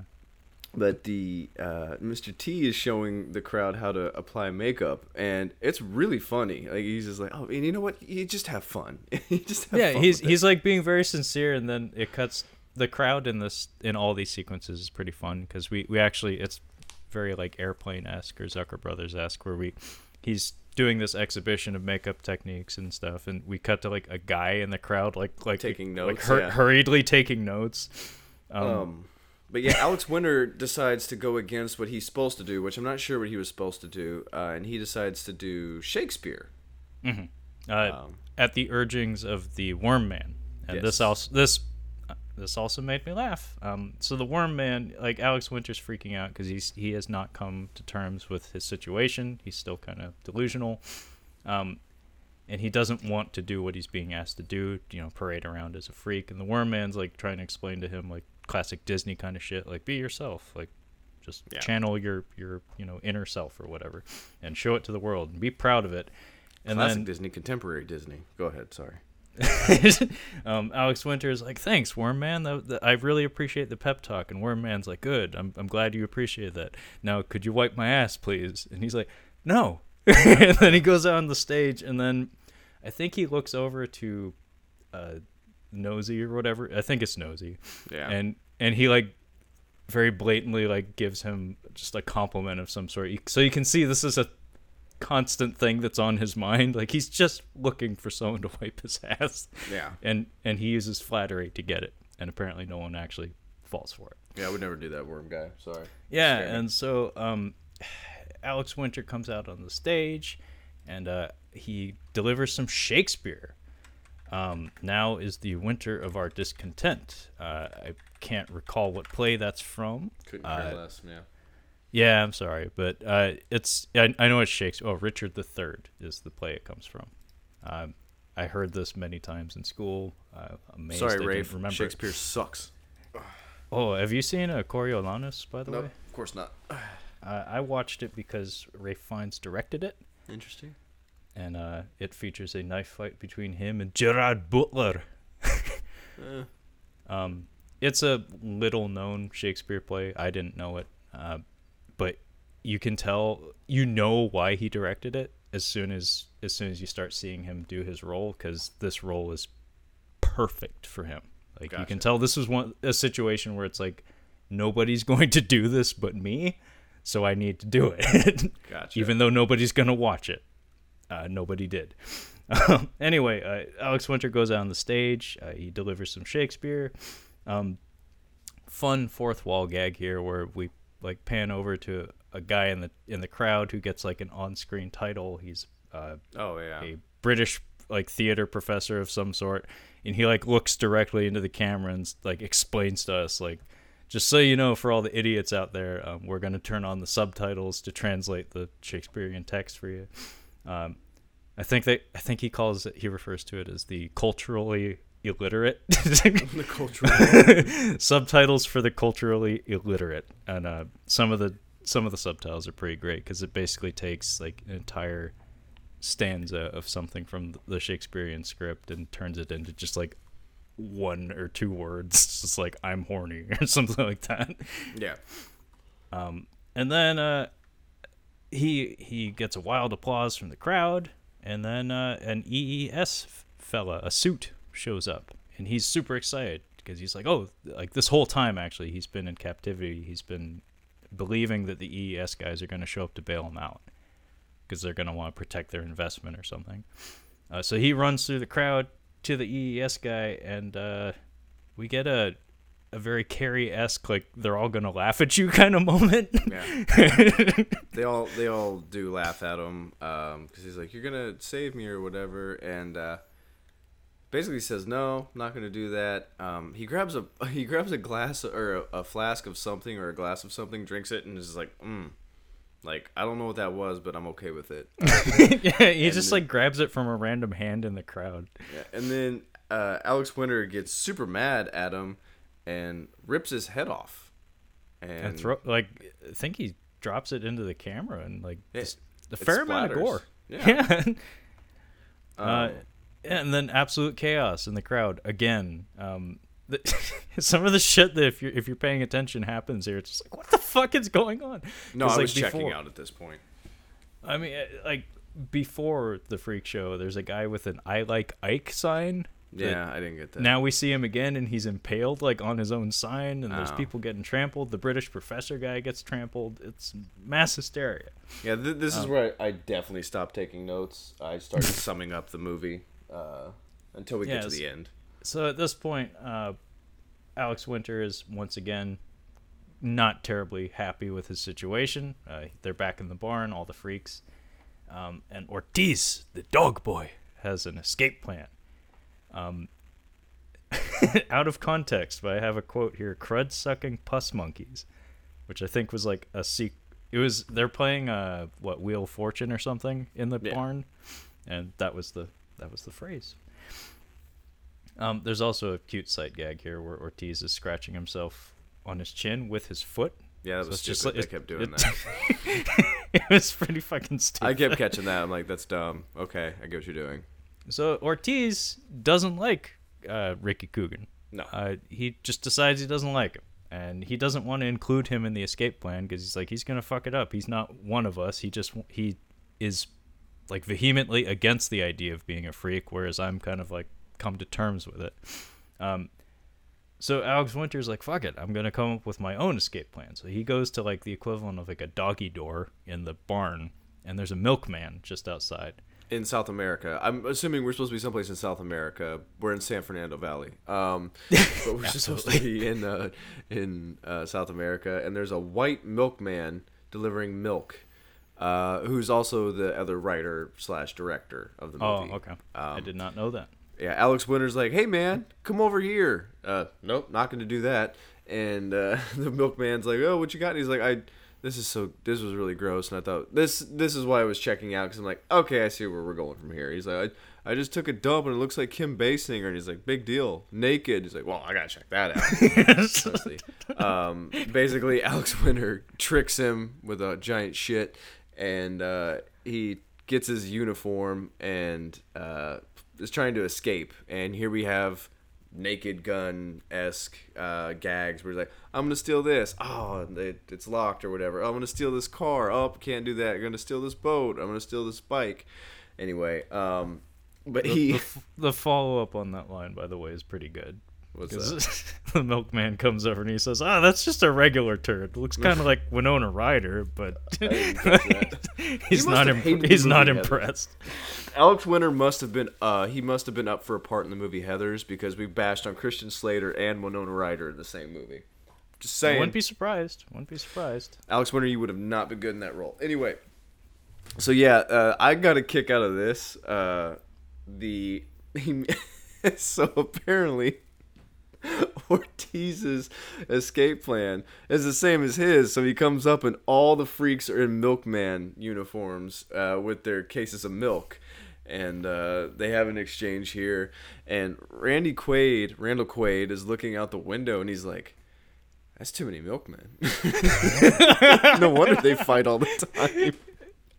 But the uh, Mr. T is showing the crowd how to apply makeup, and it's really funny. Like he's just like, oh, and you know what? You just have fun. you just have yeah fun he's with it." he's like being very sincere and then it cuts the crowd in this in all these sequences is pretty fun because we we actually it's very like airplane-esque or zucker brothers-esque where we he's doing this exhibition of makeup techniques and stuff and we cut to like a guy in the crowd like like Taking like notes, hur- yeah. hurriedly taking notes um, Um, but yeah, Alex Winter decides to go against what he's supposed to do, which I'm not sure what he was supposed to do, uh, and he decides to do Shakespeare. uh, um, at the urgings of the worm man. And this also this this also made me laugh. Um, so the worm man like alex winter's freaking out because he's he has not come to terms with his situation. He's still kind of delusional. Um, and he doesn't want to do what he's being asked to do you know parade around as a freak. And the worm man's like trying to explain to him like classic disney kind of shit like be yourself like just Yeah. channel your your you know inner self or whatever and show it to the world and be proud of it and classic then Disney, contemporary Disney. Go ahead. Sorry. um, Alex is like, thanks, Worm Man. That, that- I really appreciate the pep talk. And Worm Man's like, good. I'm, I'm glad you appreciate that. Now, could you wipe my ass, please? And he's like, no. and then he goes on the stage, and then I think he looks over to uh, Nosy or whatever. I think it's Nosy. Yeah. And and he like very blatantly like gives him just a compliment of some sort. So you can see this is a constant thing that's on his mind. Like he's just looking for someone to wipe his ass yeah. and and he uses flattery to get it and apparently no one actually falls for it Yeah, I would never do that, worm guy. Sorry. yeah and so um alex winter comes out on the stage and uh he delivers some shakespeare um now is the winter of our discontent uh i can't recall what play that's from Couldn't Uh, care less. Yeah. yeah i'm sorry but uh it's i, I know it's shakespeare oh richard the third is the play it comes from um I heard this many times in school. Uh, amazed Sorry, I Rafe. remember. it. Shakespeare sucks. Oh, have you seen a Coriolanus, by the No, way? of course not. Uh, I watched it because Ralph Fiennes directed it, Interesting. And uh, it features a knife fight between him and Gerard Butler. Eh, Um, it's a little known Shakespeare play. I didn't know it, uh, but you can tell you know why he directed it as soon as as soon as you start seeing him do his role because this role is perfect for him. Like you can tell this was one a situation where it's like nobody's going to do this but me, so I need to do it. Gotcha. Even though nobody's gonna watch it, uh, nobody did. Um, anyway, uh, Alex Winter goes out on the stage. Uh, he delivers some Shakespeare. Um, fun fourth wall gag here, where we like pan over to a guy in the in the crowd who gets like an on-screen title. He's uh, Oh yeah. a British like theater professor of some sort, and he like looks directly into the camera and like explains to us like, just so you know, for all the idiots out there, um, we're gonna turn on the subtitles to translate the Shakespearean text for you. Um, I think that I think he calls it he refers to it as the culturally illiterate the cultural. subtitles for the culturally illiterate and uh, some of the some of the subtitles are pretty great because it basically takes like an entire stanza of something from the Shakespearean script and turns it into just like one or two words It's just like I'm horny or something like that yeah. um, and then uh, he he gets a wild applause from the crowd, and then uh, an EES fella, a suit, shows up, and he's super excited because he's like, oh, like this whole time actually he's been in captivity. He's been believing that the EES guys are going to show up to bail him out because they're going to want to protect their investment or something. Uh, so he runs through the crowd to the EES guy, and uh, we get a a very Carrie esque like they're all gonna laugh at you kind of moment. Yeah. they all they all do laugh at him because he's like, "You're gonna save me" or whatever, and uh, basically says, "No, I'm not gonna do that." Um, he grabs a he grabs a glass or a, a, flask of something or a glass of something, drinks it, and is like, "Hmm." Like I don't know what that was, but I'm okay with it. yeah, he just then, like grabs it from a random hand in the crowd. Yeah, and then uh, Alex Winter gets super mad at him and rips his head off. And, and throw like I think he drops it into the camera and like it, a fair amount of gore. Yeah. yeah. uh, um, and then absolute chaos in the crowd again. Um, the, some of the shit that if you're if you're paying attention happens here. It's just like what the fuck is going on? No, I like, was before, checking out at this point. I mean, uh, like before the freak show, there's a guy with an "I like Ike" sign yeah, I didn't get that. Now we see him again, and he's impaled like on his own sign, and there's oh. people getting trampled. The British professor guy gets trampled. It's mass hysteria. Yeah, th- this um, is where I, I, definitely stopped taking notes. I started summing up the movie uh, until we yeah, get to the end. So at this point, uh, Alex Winter is once again not terribly happy with his situation. Uh, they're back in the barn, all the freaks, um, and Ortiz, the dog boy, has an escape plan. Um, out of context, but I have a quote here: "Crud sucking pus monkeys," which I think was like a sequel. It was they're playing uh what Wheel of Fortune or something in the yeah. barn, and that was the that was the phrase. Um, there's also a cute sight gag here where Ortiz is scratching himself on his chin with his foot. Yeah, that was so stupid. Just, they kept doing it, that. it was pretty fucking stupid. I kept catching that. I'm like, that's dumb. Okay, I get what you're doing. So Ortiz doesn't like uh, Ricky Coogan. No. Uh, he just decides he doesn't like him. And he doesn't want to include him in the escape plan because he's like, he's going to fuck it up. He's not one of us. He just, he is like vehemently against the idea of being a freak, whereas I'm kind of like come to terms with it. Um, so Alex Winter's like, fuck it, I'm gonna come up with my own escape plan. So he goes to like the equivalent of like a doggy door in the barn, and there's a milkman just outside in South America. I'm assuming we're supposed to be someplace in South America. We're in San Fernando Valley, um, but we're supposed to be in uh, in uh, South America. And there's a white milkman delivering milk, uh, who's also the other writer slash director of the movie. Oh, okay. Um, I did not know that. Yeah, Alex Winter's like, "Hey, man, come over here." Uh, nope, not going to do that. And uh, the milkman's like, "Oh, what you got?" And he's like, "I." this is so this was really gross and i thought this this is why i was checking out because i'm like okay i see where we're going from here. He's like I, I just took a dump and it looks like kim basinger and he's like big deal naked. He's like well i gotta check that out um, basically alex winter tricks him with a giant shit and uh, he gets his uniform and uh, is trying to escape. And here we have Naked Gun esque uh, gags where he's like, "I'm gonna steal this. Oh, it, it's locked or whatever. I'm gonna steal this car. Oh, can't do that. I'm gonna steal this boat. I'm gonna steal this bike." Anyway, um, but the, he the, the follow up on that line, by the way, is pretty good. What's that? the milkman comes over and he says, "Ah, oh, that's just a regular turd. Looks kind of like Winona Ryder, but he's not imp- he's not impressed." Alex Winter must have been uh he must have been up for a part in the movie Heathers because we bashed on Christian Slater and Winona Ryder in the same movie. Just saying. I wouldn't be surprised. Wouldn't be surprised. Alex Winter, you would have not been good in that role. Anyway, so yeah, uh, I got a kick out of this. Uh, the so apparently Ortiz's escape plan is the same as his. So he comes up, and all the freaks are in milkman uniforms uh, with their cases of milk. And uh, they have an exchange here. And Randy Quaid, Randall Quaid, is looking out the window and he's like, that's too many milkmen. no wonder they fight all the time.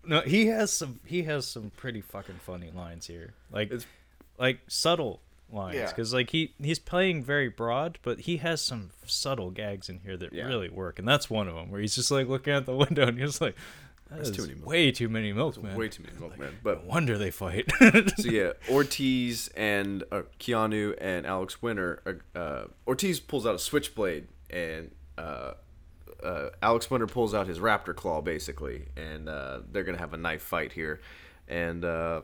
No, he has some. He has some pretty fucking funny lines here. Like, it's, like subtle lines because yeah. like he he's playing very broad but he has some subtle gags in here that yeah. really work and that's one of them where he's just like looking out the window and he's like That's too many milk- way too many milkmen. Way too many milkmen. No But wonder they fight. so yeah, Ortiz and uh, Keanu and Alex Winter. Uh, uh, Ortiz pulls out a switchblade, and uh, uh, Alex Winter pulls out his raptor claw, basically, and uh, they're gonna have a knife fight here. And uh,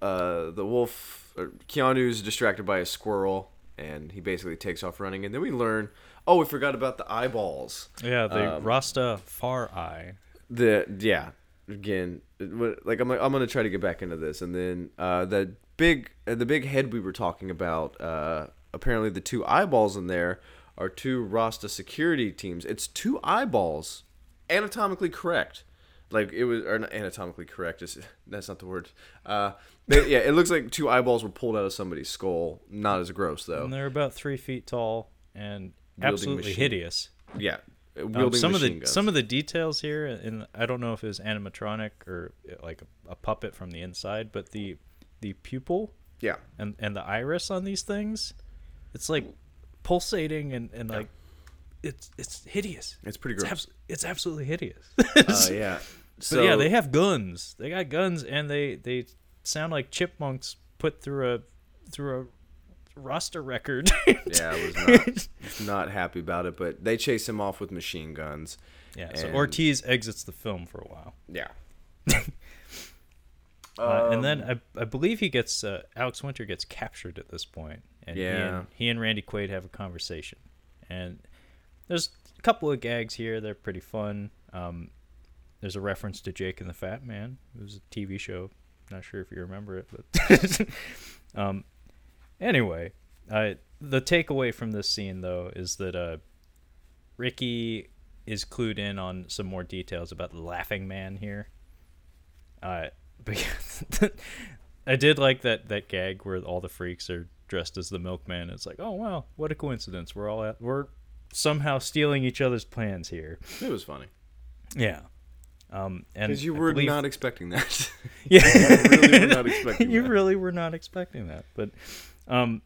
uh, the wolf, Keanu's distracted by a squirrel, and he basically takes off running. And then we learn, oh, we forgot about the eyeballs. yeah, the Um, Rasta Far Eye. the yeah again like I'm, like, I'm gonna try to get back into this and then uh the big uh, the big head we were talking about uh apparently the two eyeballs in there are two rasta security teams it's two eyeballs anatomically correct like it was or not anatomically correct is that's not the word uh but yeah it looks like two eyeballs were pulled out of somebody's skull not as gross though And they're about three feet tall and Wielding absolutely machine- hideous. yeah Um, wielding some of the machine guns. some of the details here, and I don't know if it was animatronic or uh, like a, a puppet from the inside, but the the pupil yeah and and the iris on these things, it's like pulsating and and like it's it's hideous. it's pretty It's, gross abs- it's absolutely hideous. uh, yeah but yeah, they have guns. They got guns, and they they sound like chipmunks put through a through a roster record. Yeah, I was not, not happy about it, but they chase him off with machine guns. yeah. So Ortiz exits the film for a while. Yeah. Uh, and then Um, I, I believe he gets uh, Alex Winter gets captured at this point, and he, and he and Randy Quaid have a conversation, and there's a couple of gags here. They're pretty fun. Um, there's a reference to Jake and the Fat Man. It was a TV show. Not sure if you remember it, but um, anyway, uh, the takeaway from this scene though is that uh, Ricky is clued in on some more details about the Laughing Man here. Uh, I did like that that gag where all the freaks are dressed as the milkman. It's like, oh wow, what a coincidence. We're all at, we're somehow stealing each other's plans here. It was funny. Yeah. Um, and Because you were believe- not expecting that. yeah, really were not expecting you that. really were not expecting that. But um,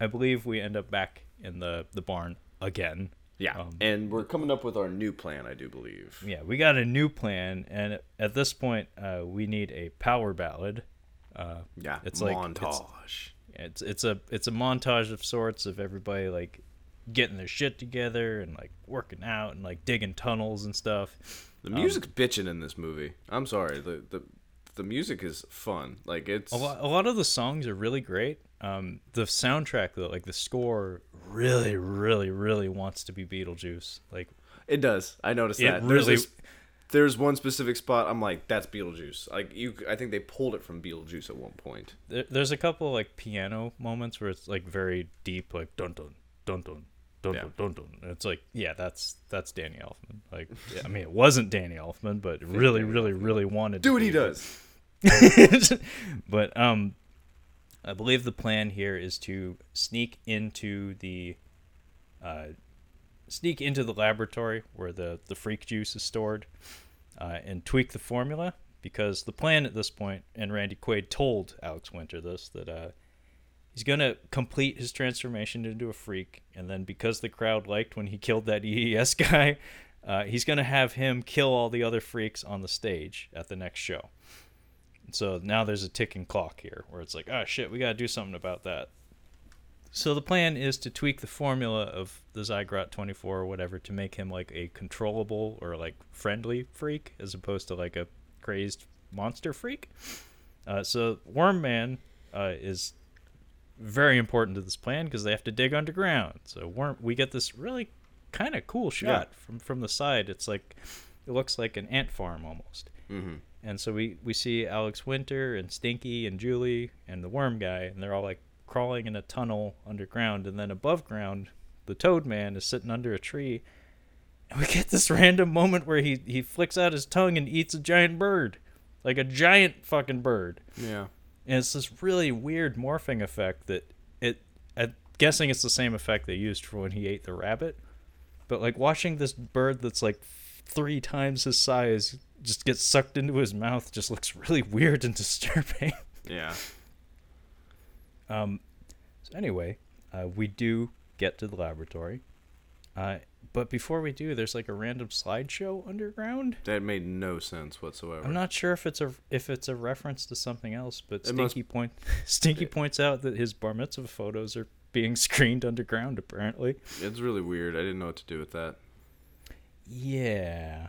I believe we end up back in the the barn again. yeah. Um, and we're coming up with our new plan, I do believe. Yeah, we got a new plan, and at this point, uh, we need a power ballad. Uh, Yeah. It's like- montage. it's it's a it's a montage of sorts of everybody like getting their shit together and like working out and like digging tunnels and stuff. The music's bitching in this movie. I'm sorry. The the the music is fun. Like it's A lot, a lot of the songs are really great. Um, the soundtrack though, like the score, really, really, really wants to be Beetlejuice. Like it does. I noticed that. There's really- this- there's one specific spot. I'm like, that's Beetlejuice. Like you, I think they pulled it from Beetlejuice at one point. there, there's a couple like piano moments where it's like very deep, like dun dun dun dun. Dun, Yeah. dun, dun. It's like, yeah, that's that's Danny Elfman. Like, yeah, I mean, it wasn't Danny Elfman, but really, really, really wanted. Do to what he does. but um, I believe the plan here is to sneak into the, uh, sneak into the laboratory where the the freak juice is stored, uh, and tweak the formula because the plan at this point, and Randy Quaid told Alex Winter this that uh, he's gonna complete his transformation into a freak, and then because the crowd liked when he killed that EES guy. Uh, he's gonna have him kill all the other freaks on the stage at the next show. So now there's a ticking clock here where it's like, oh shit, we got to do something about that. So the plan is to tweak the formula of the Zygrot 24 or whatever to make him like a controllable or like friendly freak as opposed to like a crazed monster freak. Uh, so Worm Man uh, is very important to this plan because they have to dig underground. So Worm, we get this really kind of cool shot from from the side. It's like it looks like an ant farm almost. Mm-hmm. And so we, we see Alex Winter and Stinky and Julie and the worm guy, and they're all like crawling in a tunnel underground. And then above ground, the Toad Man is sitting under a tree. And we get this random moment where he, he flicks out his tongue and eats a giant bird. Like a giant fucking bird. Yeah. And it's this really weird morphing effect that it. I'm guessing it's the same effect they used for when he ate the rabbit. But like watching this bird that's like three times his size just get sucked into his mouth just looks really weird and disturbing. Yeah. Um, so anyway, uh, we do get to the laboratory, Uh, but before we do, there's like a random slideshow underground. That made no sense whatsoever. I'm not sure if it's a if it's a reference to something else, but It must- Stinky point Stinky points out that his bar mitzvah photos are being screened underground. Apparently, It's really weird. I didn't know what to do with that. yeah.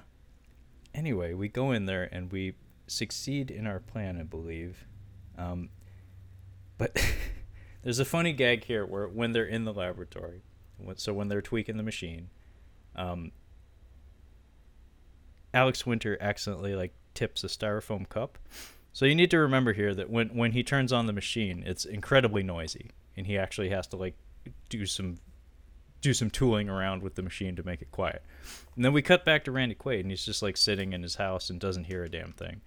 Anyway, we go in there and we succeed in our plan, I believe. Um, but there's a funny gag here where when they're in the laboratory, so when they're tweaking the machine, um, Alex Winter accidentally like tips a styrofoam cup. So you need to remember here that when when he turns on the machine, it's incredibly noisy, and he actually has to like do some do some tooling around with the machine to make it quiet. And then we cut back to Randy Quaid, and he's just like sitting in his house and doesn't hear a damn thing.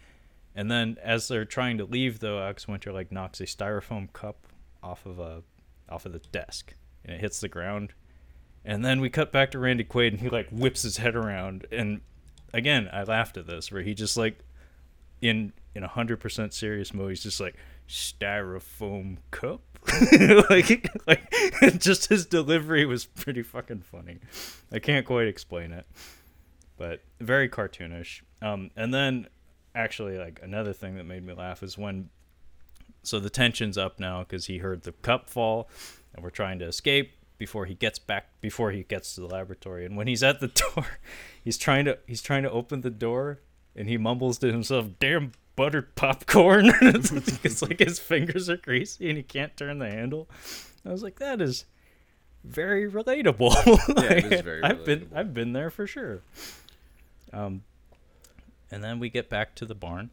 And then as they're trying to leave, though, Alex Winter like knocks a styrofoam cup off of a off of the desk, and it hits the ground. And then we cut back to Randy Quaid, and he like whips his head around. And again, I laughed at this, where he just like in in a hundred percent serious mode, he's just like styrofoam cup. like like just his delivery was pretty fucking funny. I can't quite explain it, but very cartoonish. Um, and then actually like another thing that made me laugh is when so the tension's up now because he heard the cup fall and we're trying to escape before he gets back before he gets to the laboratory. And when he's at the door he's trying to he's trying to open the door and he mumbles to himself damn buttered popcorn. It's, it's like his fingers are greasy and he can't turn the handle. I was like that is very relatable. Yeah, it is very i've been i've been there for sure. Um and then we get back to the barn.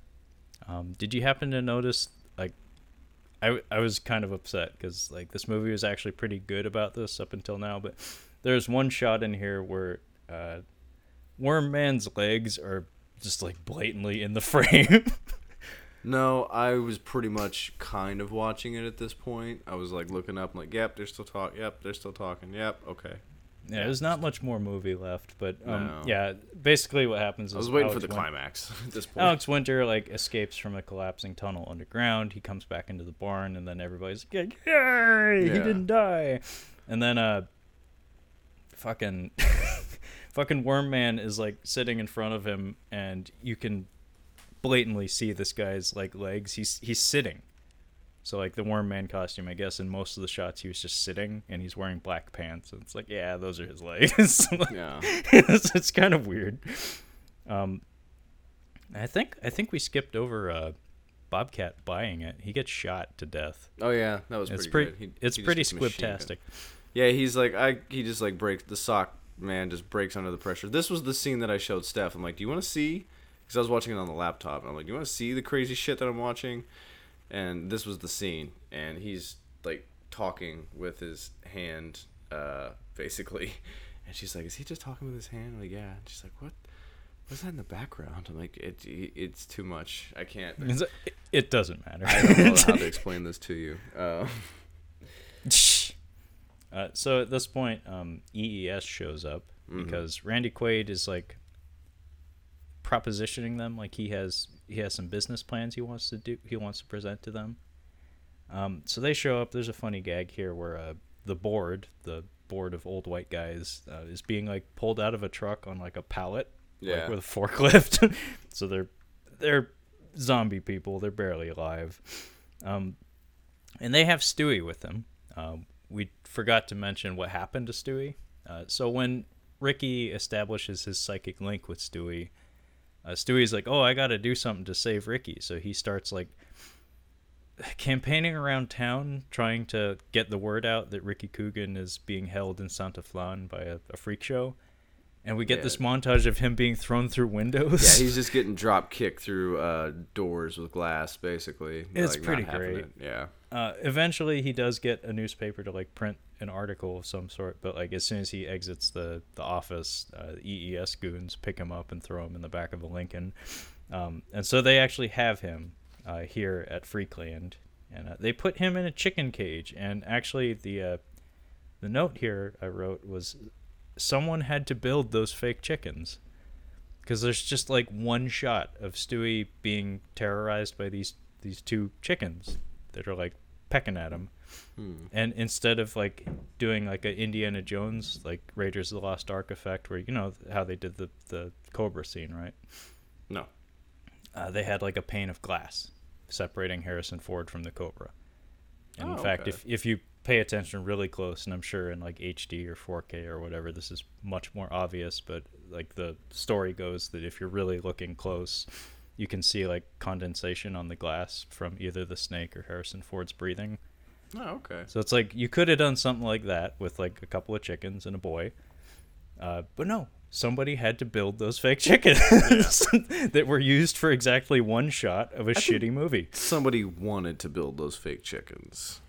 Um, did you happen to notice like I, I was kind of upset because like this movie was actually pretty good about this up until now but there's one shot in here where uh, worm man's legs are just like blatantly in the frame No, I was pretty much kind of watching it at this point. I was like looking up, I'm like, yep, they're still talking. Yep, they're still talking. Yep, okay. Yeah there's not much more movie left but um, No. yeah basically what happens is I was waiting for Alex the Win- climax at this point. Alex Winter like escapes from a collapsing tunnel underground. He comes back into the barn, and then everybody's like, "Yay! He didn't die!" And then uh, fucking, fucking Worm Man is like sitting in front of him, and you can blatantly see this guy's like legs. He's he's sitting. So like the Worm Man costume, I guess in most of the shots he was just sitting, and he's wearing black pants. And it's like, yeah, those are his legs. yeah. it's, it's kind of weird. Um, I think I think we skipped over uh, Bobcat buying it. He gets shot to death. Oh yeah, that was It's pretty. pretty. good. He- it's he pretty gets a machine gun. squibtastic. Yeah, he's like I. He just like breaks the sock man just breaks under the pressure. This was the scene that I showed Steph. I'm like, do you want to see? Because I was watching it on the laptop. And I'm like, do you want to see the crazy shit that I'm watching? And this was the scene, and he's like talking with his hand, uh, basically. And she's like, is he just talking with his hand? I'm like, yeah. And she's like, what? What's that in the background? I'm like, it, it's too much. I can't. It's- It, it doesn't matter. I don't know how to explain this to you. Uh, uh, so at this point, um, EES shows up Mhm. because Randy Quaid is like propositioning them like he has he has some business plans he wants to do he wants to present to them. Um, so they show up. There's a funny gag here where uh, the board, the board of old white guys, uh, is being like pulled out of a truck on like a pallet, Yeah. like with a forklift. so they're they're zombie people. They're barely alive. Um, and they have Stuey with them. Um, we forgot to mention what happened to Stuey. Uh, so when Ricky establishes his psychic link with Stuey, uh, Stuey's like, "Oh, I got to do something to save Ricky." So he starts like campaigning around town, trying to get the word out that Ricky Coogan is being held in Santa Flan by a, a freak show. And we get Yeah. this montage of him being thrown through windows. Yeah, he's just getting drop kicked through uh, doors with glass, basically. It's not pretty great. Yeah. uh, eventually he does get a newspaper to like print an article of some sort but like as soon as he exits the the office uh, the ees goons pick him up and throw him in the back of a lincoln um, and so they actually have him uh, here at freakland and uh, they put him in a chicken cage and actually the uh, the note here i wrote was someone had to build those fake chickens because there's just like one shot of stuey being terrorized by these these two chickens that are like pecking at him. And instead of like doing like a Indiana Jones like Raiders of the Lost Ark effect, where you know how they did the the Cobra scene, right? No. Uh, they had like a pane of glass separating Harrison Ford from the Cobra. And Oh, in fact, okay. if if you pay attention really close, and I'm sure in like HD or 4K or whatever, this is much more obvious. But like the story goes that if you're really looking close, you can see like condensation on the glass from either the snake or Harrison Ford's breathing. Oh, okay. So it's like you could have done something like that with like a couple of chickens and a boy, uh, but no, somebody had to build those fake chickens that were used for exactly one shot of a shitty movie. Somebody wanted to build those fake chickens.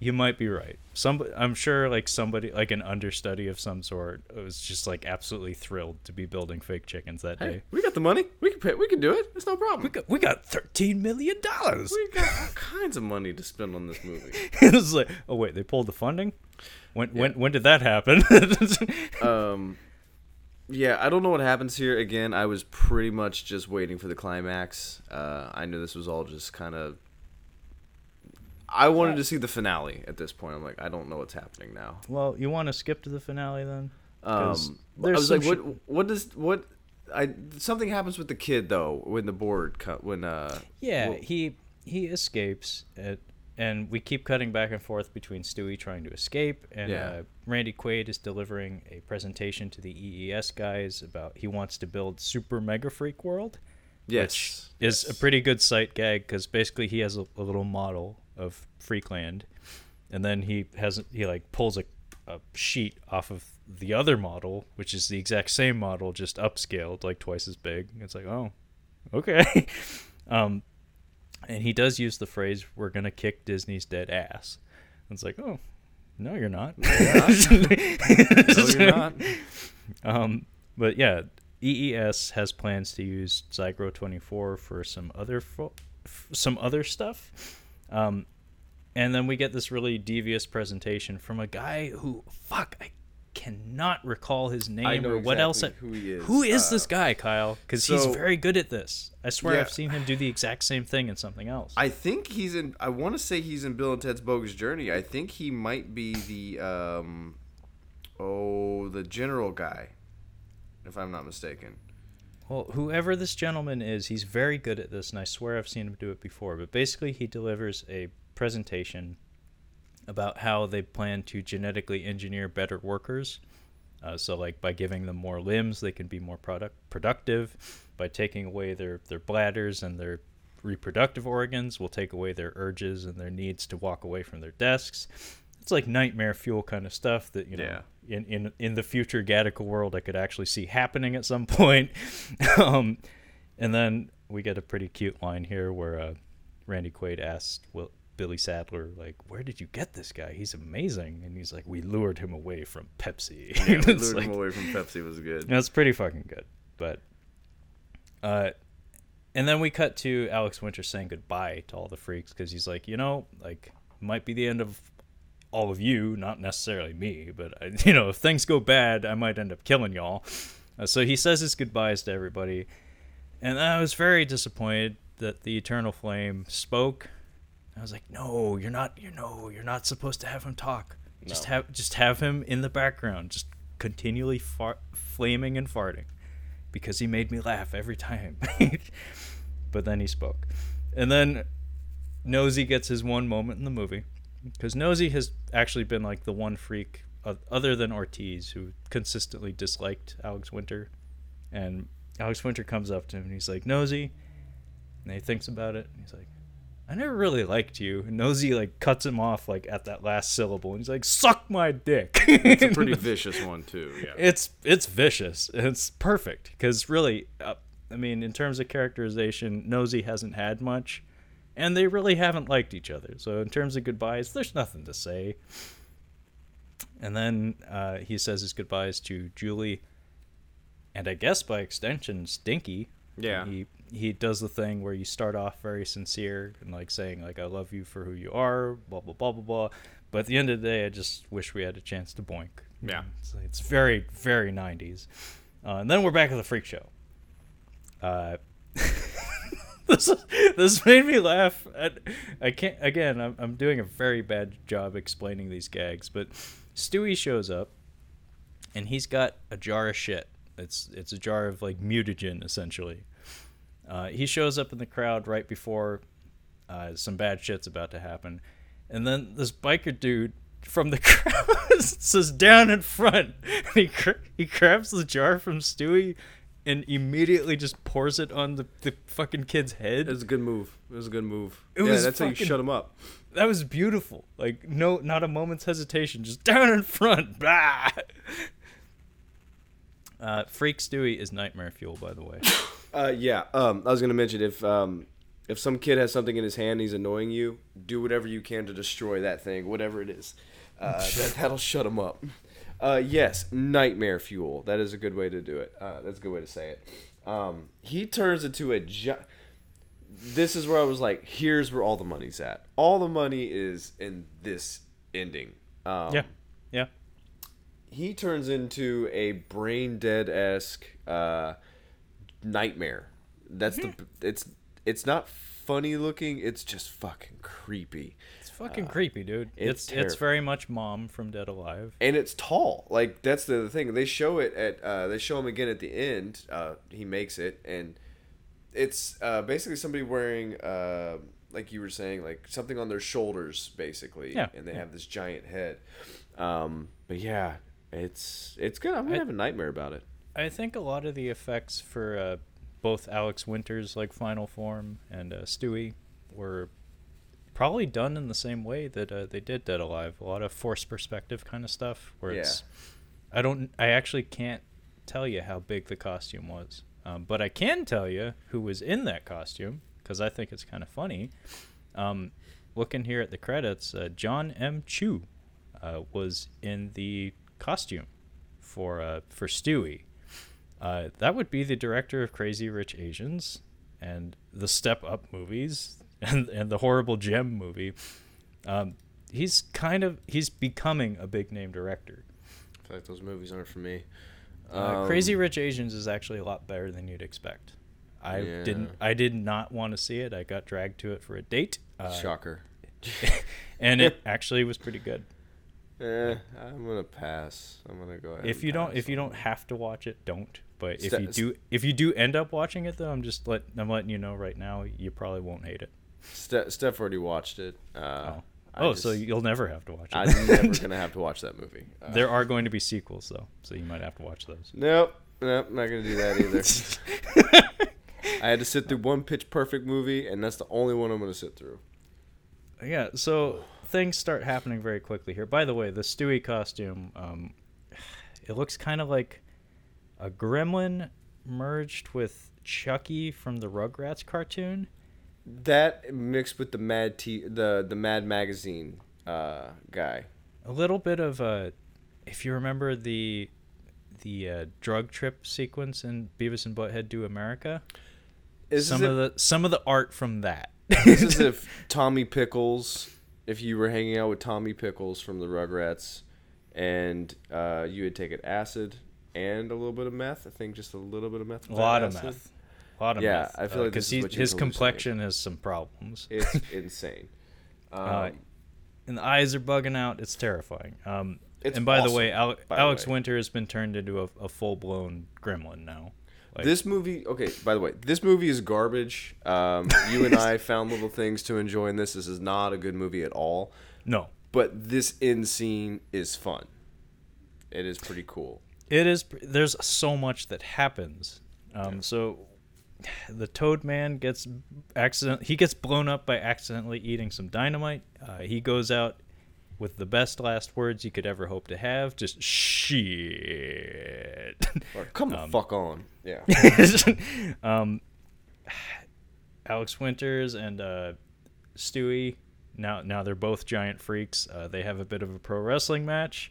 You might be right. Some, I'm sure, like somebody, like an understudy of some sort, was just like absolutely thrilled to be building fake chickens that Hey, day. we got the money. We can pay. We can do it. It's no problem. We got, we got thirteen million dollars. We got all kinds of money to spend on this movie. it was like, oh wait, they pulled the funding. When when when did that happen? um, yeah, I don't know what happens here. Again, I was pretty much just waiting for the climax. Uh, I knew this was all just kind of. I wanted to see the finale at this point. I'm like, I don't know what's happening now. well, you want to skip to the finale then? Um, I there's was like, what? What does what? I something happens with the kid though when the board cut when uh Yeah, well- he he escapes, at, and we keep cutting back and forth between Stuey trying to escape, and Yeah. uh, Randy Quaid is delivering a presentation to the EES guys about he wants to build Super Mega Freak World, yes is a pretty good sight gag because basically he has a, a little model of Freakland, and then he has he like pulls a, a sheet off of the other model, which is the exact same model, just upscaled, like twice as big. It's like, oh, okay. um, and he does use the phrase, "We're gonna kick Disney's dead ass." And It's like, oh, no, you're not. No, you're not. Um, but yeah, EES has plans to use Zygrot 24 for some other fo- f- some other stuff. Um, and then we get this really devious presentation from a guy who fuck I cannot recall his name or what else. exactly who he is. Who is Uh, this guy, Kyle? Because he's very good at this. I swear Yeah. I've seen him do the exact same thing in something else. I think he's in. I want to say he's in Bill and Ted's Bogus Journey. I think he might be the um, oh, the general guy, if I'm not mistaken. Well, whoever this gentleman is, he's very good at this, and I swear I've seen him do it before. But basically, he delivers a presentation about how they plan to genetically engineer better workers. Uh, so, like by giving them more limbs, they can be more product productive. By taking away their their bladders and their reproductive organs, we'll take away their urges and their needs to walk away from their desks. It's like nightmare fuel kind of stuff that you know Yeah. in, in in the future Gattaca world I could actually see happening at some point. um, and then we get a pretty cute line here where uh, Randy Quaid asked Will, Billy Sadler like, "Where did you get this guy? He's amazing." And he's like, "We lured him away from Pepsi." Yeah, we lured like- him away from Pepsi was good. that's pretty fucking good. But uh and then we cut to Alex Winter saying goodbye to all the freaks cuz he's like, "You know, like might be the end of all of you, not necessarily me, but uh, you know, if things go bad, I might end up killing y'all." Uh, so he says his goodbyes to everybody. And I was very disappointed that the Eternal Flame spoke. I was like, "No, you're not. You know, you're not supposed to have him talk. Just No. have, just have him in the background, just continually far- flaming and farting, because he made me laugh every time." but then he spoke, and then Nosy gets his one moment in the movie, because Nosy has actually been like the one freak, other than Ortiz, who consistently disliked Alex Winter, and Alex Winter comes up to him and he's like, Nosy, and he thinks about it, and he's like. I never really liked you. And Nosy like cuts him off like at that last syllable, and he's like, "Suck my dick." It's a pretty vicious one too. Yeah. it's it's vicious. It's perfect because really, uh, I mean, in terms of characterization, Nosy hasn't had much, and they really haven't liked each other. So in terms of goodbyes, there's nothing to say. And then uh, he says his goodbyes to Julie, and I guess by extension, Stinky. Yeah. He he does the thing where you start off very sincere and like saying like I love you for who you are, blah blah blah blah blah. But at the end of the day, I just wish we had a chance to boink. Yeah. It's, it's very very 90s. Uh, and then we're back at the freak show. Uh, this this made me laugh. At, I can't again. I'm I'm doing a very bad job explaining these gags, but Stuey shows up, and he's got a jar of shit. It's it's a jar of like mutagen essentially. Uh, he shows up in the crowd right before uh, some bad shit's about to happen, and then this biker dude from the crowd says down in front. He cr- he grabs the jar from Stuey and immediately just pours it on the, the fucking kid's head. It was a good move. It was a good move. It yeah, was that's how you shut him up. That was beautiful. Like no, not a moment's hesitation. Just down in front. Blah. Uh, Freak Stuey is nightmare fuel, by the way. Uh, yeah. Um, I was gonna mention if um, if some kid has something in his hand, and he's annoying you. Do whatever you can to destroy that thing, whatever it is. Uh, that, that'll shut him up. Uh, yes, nightmare fuel. That is a good way to do it. Uh, that's a good way to say it. Um, he turns into a. Gi- this is where I was like, here's where all the money's at. All the money is in this ending. Um, yeah, yeah. he turns into a brain dead esque uh, nightmare. That's the it's it's not funny looking. It's just fucking creepy, Fucking creepy, dude. it's It's it's, very much Mom from Dead Alive. and it's tall. Like that's the other thing. They show it at uh, they show him again at the end. Uh, he makes it, and it's uh, basically somebody wearing uh, like you were saying, like something on their shoulders, basically. Yeah, and they yeah. have this giant head. Um, but yeah, it's it's good. I'm gonna I- have a nightmare about it. I think a lot of the effects for uh, both Alex Winter's like final form and uh, Stuey were probably done in the same way that uh, they did Dead Alive. A lot of forced perspective kind of stuff. Where it's, I don't, I actually can't tell you how big the costume was, um, but I can tell you who was in that costume because I think it's kind of funny. Um, looking here at the credits, uh, John M. Chu uh, was in the costume for uh, for Stuey. Uh, that would be the director of Crazy Rich Asians and the Step Up movies and and the Horrible Jem movie. Um, he's kind of he's becoming a big name director. I feel like those movies aren't for me. Uh, Um, Crazy Rich Asians is actually a lot better than you'd expect. I Yeah. didn't I did not want to see it. I got dragged to it for a date. Uh, Shocker. and it actually was pretty good. Eh, I'm gonna pass. I'm gonna go ahead. if you don't pass if you don't have to watch it don't but if you do if you do end up watching it though i'm just let i'm letting you know right now you probably won't hate it Ste- Steph already watched it. Uh, oh, oh so you'll never have to watch it I'm never gonna have to watch that movie. Uh, there are going to be sequels though so you might have to watch those Nope. Nope. Not gonna do that either. I had to sit through one Pitch Perfect movie, and that's the only one I'm gonna sit through. yeah so things start happening very quickly here by the way the stuey costume um it looks kind of like a gremlin merged with chucky from the rugrats cartoon That mixed with the Mad T, the the Mad Magazine uh, guy. a little bit of uh if you remember the the uh, drug trip sequence in Beavis and Butthead Do America, Is some of the some of the art from that. This is if Tommy Pickles, if you were hanging out with Tommy Pickles from the Rugrats, and uh, you had taken acid and a little bit of meth. I think just a little bit of meth. a lot that of meth. A lot of Yeah. I feel like because this is what you're his complexion has some problems. It's insane. Um, Uh, and the eyes are bugging out. It's terrifying. Um, It's and by the way, Ale- by Alex way. Winter has been turned into a, a full blown gremlin now. Like, this movie, okay. By the way, this movie is garbage. Um, you and I found little things to enjoy in this. This is not a good movie at all. no, But this end scene is fun. It is pretty cool. It is. There's so much that happens. Um, So, the Toad Man gets accident. He gets blown up by accidentally eating some dynamite. Uh, he goes out with the best last words you could ever hope to have. Just shit. Or, come the Um, fuck on. Yeah. um, Alex Winters and uh, Stuey. Now, now they're both giant freaks. Uh, they have a bit of a pro wrestling match,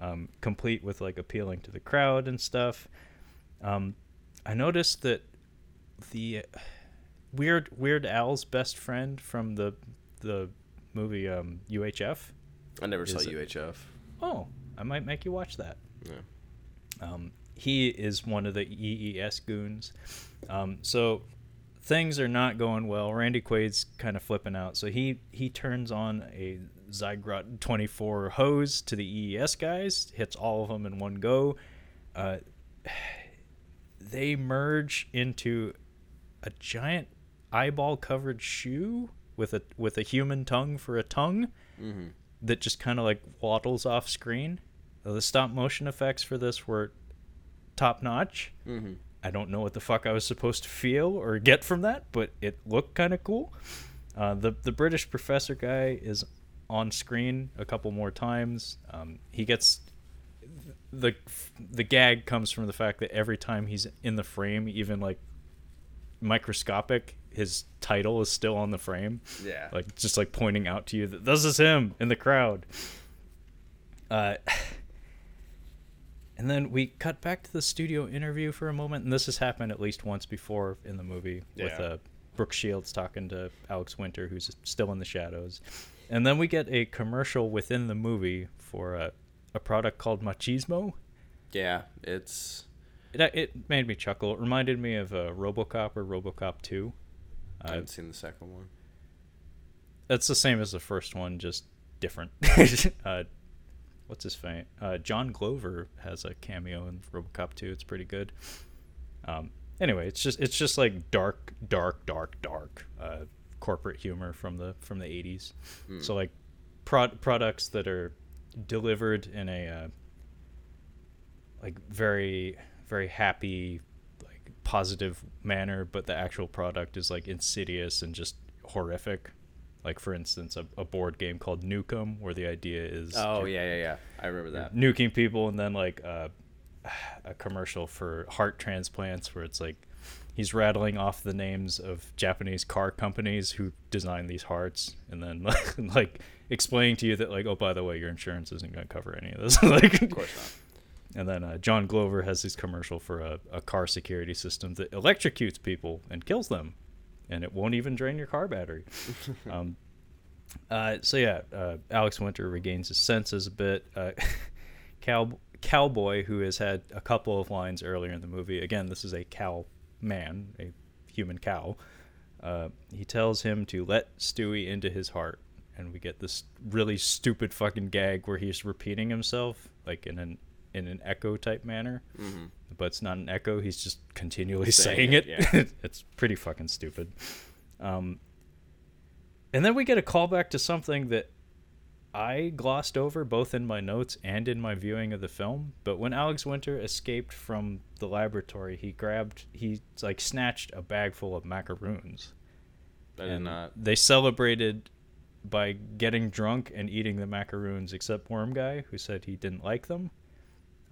um, complete with like appealing to the crowd and stuff. Um, I noticed that the weird Weird Al's best friend from the the movie um, UHF. I never saw UHF. Oh, I might make you watch that. Yeah. Um, he is one of the EES goons. Um, so things are not going well. Randy Quaid's kind of flipping out, so he he turns on a Zygrot 24 hose to the EES guys, hits all of them in one go. Uh, they merge into a giant eyeball covered shoe with a with a human tongue for a tongue Mm-hmm. that just kind of like waddles off screen. The stop motion effects for this were top notch. Mm-hmm. I don't know what the fuck I was supposed to feel or get from that, but it looked kind of cool. Uh, the the British professor guy is on screen a couple more times. Um, he gets the the gag comes from the fact that every time he's in the frame, even like microscopic, his title is still on the frame Yeah. like just like pointing out to you that this is him in the crowd. Uh, and then we cut back to the studio interview for a moment, and this has happened at least once before in the movie with Yeah. uh, Brooke Shields talking to Alex Winter, who's still in the shadows, and then we get a commercial within the movie for a, a product called Machismo. yeah. It's It, uh, it made me chuckle. It reminded me of uh, RoboCop or RoboCop Two. I haven't seen the second one. It's the same as the first one, just different. uh, what's his name? Uh, John Glover has a cameo in RoboCop 2. It's pretty good. Um, anyway, it's just it's just like dark, dark, dark, dark uh, corporate humor from the from the 80s. So like prod- products that are delivered in a uh, like very very happy like positive manner but the actual product is like insidious and just horrific like for instance a, a board game called nukem where the idea is Oh yeah, yeah, yeah. I remember that. nuking people and then like uh, a commercial for heart transplants where it's like he's rattling off the names of Japanese car companies who design these hearts and then like explaining to you that like oh by the way your insurance isn't going to cover any of this like Of course not. And then uh, John Glover has his commercial for a, a car security system that electrocutes people and kills them, and it won't even drain your car battery. um, uh, so yeah, uh, Alex Winter regains his senses a bit. Uh, cow cowboy who has had a couple of lines earlier in the movie. Again, this is a cow man, a human cow. Uh, he tells him to let Stuey into his heart, and we get this really stupid fucking gag where he's repeating himself like in an in an echo type manner, Mm-hmm. but it's not an echo. He's just continually Saying saying, it, it. yeah. it's pretty fucking stupid. Um, and then we get a callback to something that I glossed over both in my notes and in my viewing of the film. But when Alex Winter escaped from the laboratory, he grabbed, he like snatched a bag full of macaroons. I did and not. They celebrated by getting drunk and eating the macaroons, except Worm Guy, who said he didn't like them.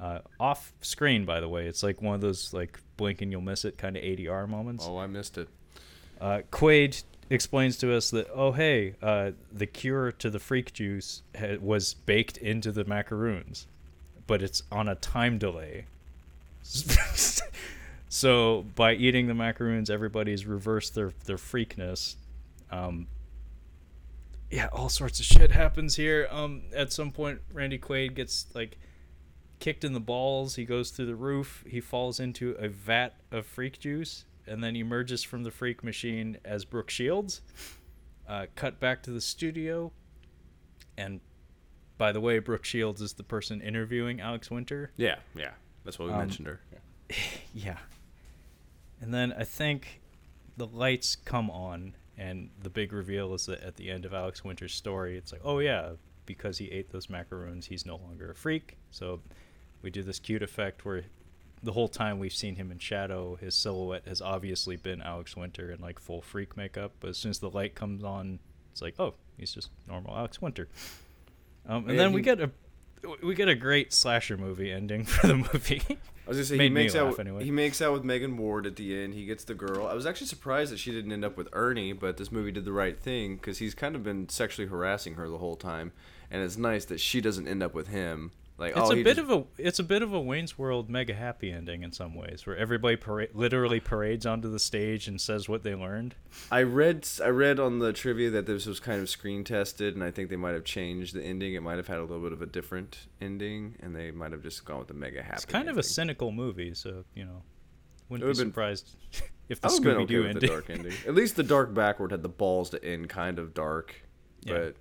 Uh, off screen, by the way, it's like one of those like blink and you'll miss it kind of ADR moments. Oh, I missed it. Uh, Quaid explains to us that oh hey, uh, the cure to the freak juice ha- was baked into the macaroons, but it's on a time delay. so by eating the macaroons, everybody's reversed their their freakness. Um, yeah, all sorts of shit happens here. Um, at some point, Randy Quaid gets like kicked in the balls. He goes through the roof. He falls into a vat of freak juice, and then emerges from the freak machine as Brooke Shields. Uh, cut back to the studio, and by the way, Brooke Shields is the person interviewing Alex Winter. Yeah, yeah. That's why we Um, mentioned her. Yeah. And then I think the lights come on, and the big reveal is that at the end of Alex Winter's story, it's like, oh yeah, because he ate those macaroons, he's no longer a freak. So we do this cute effect where the whole time we've seen him in shadow, his silhouette has obviously been Alex Winter in like full freak makeup. But as soon as the light comes on, it's like, oh, he's just normal Alex Winter. Um, and Yeah, then we get a we get a great slasher movie ending for the movie. I was gonna say he makes out. anyway. He makes out with Megan Ward at the end. He gets the girl. I was actually surprised that she didn't end up with Ernie, but this movie did the right thing because he's kind of been sexually harassing her the whole time, and it's nice that she doesn't end up with him. Like, It's oh, a bit just- of a it's a bit of a Wayne's World mega happy ending in some ways, where everybody para- literally parades onto the stage and says what they learned. I read I read on the trivia that this was kind of screen tested, and I think they might have changed the ending. It might have had a little bit of a different ending, and they might have just gone with the mega happy. It's kind of a cynical movie, so you know, wouldn't be would've been- surprised if the I would've been Scooby okay Doo with ending. the dark ending. At least the dark backward had the balls to end kind of dark. Yeah. But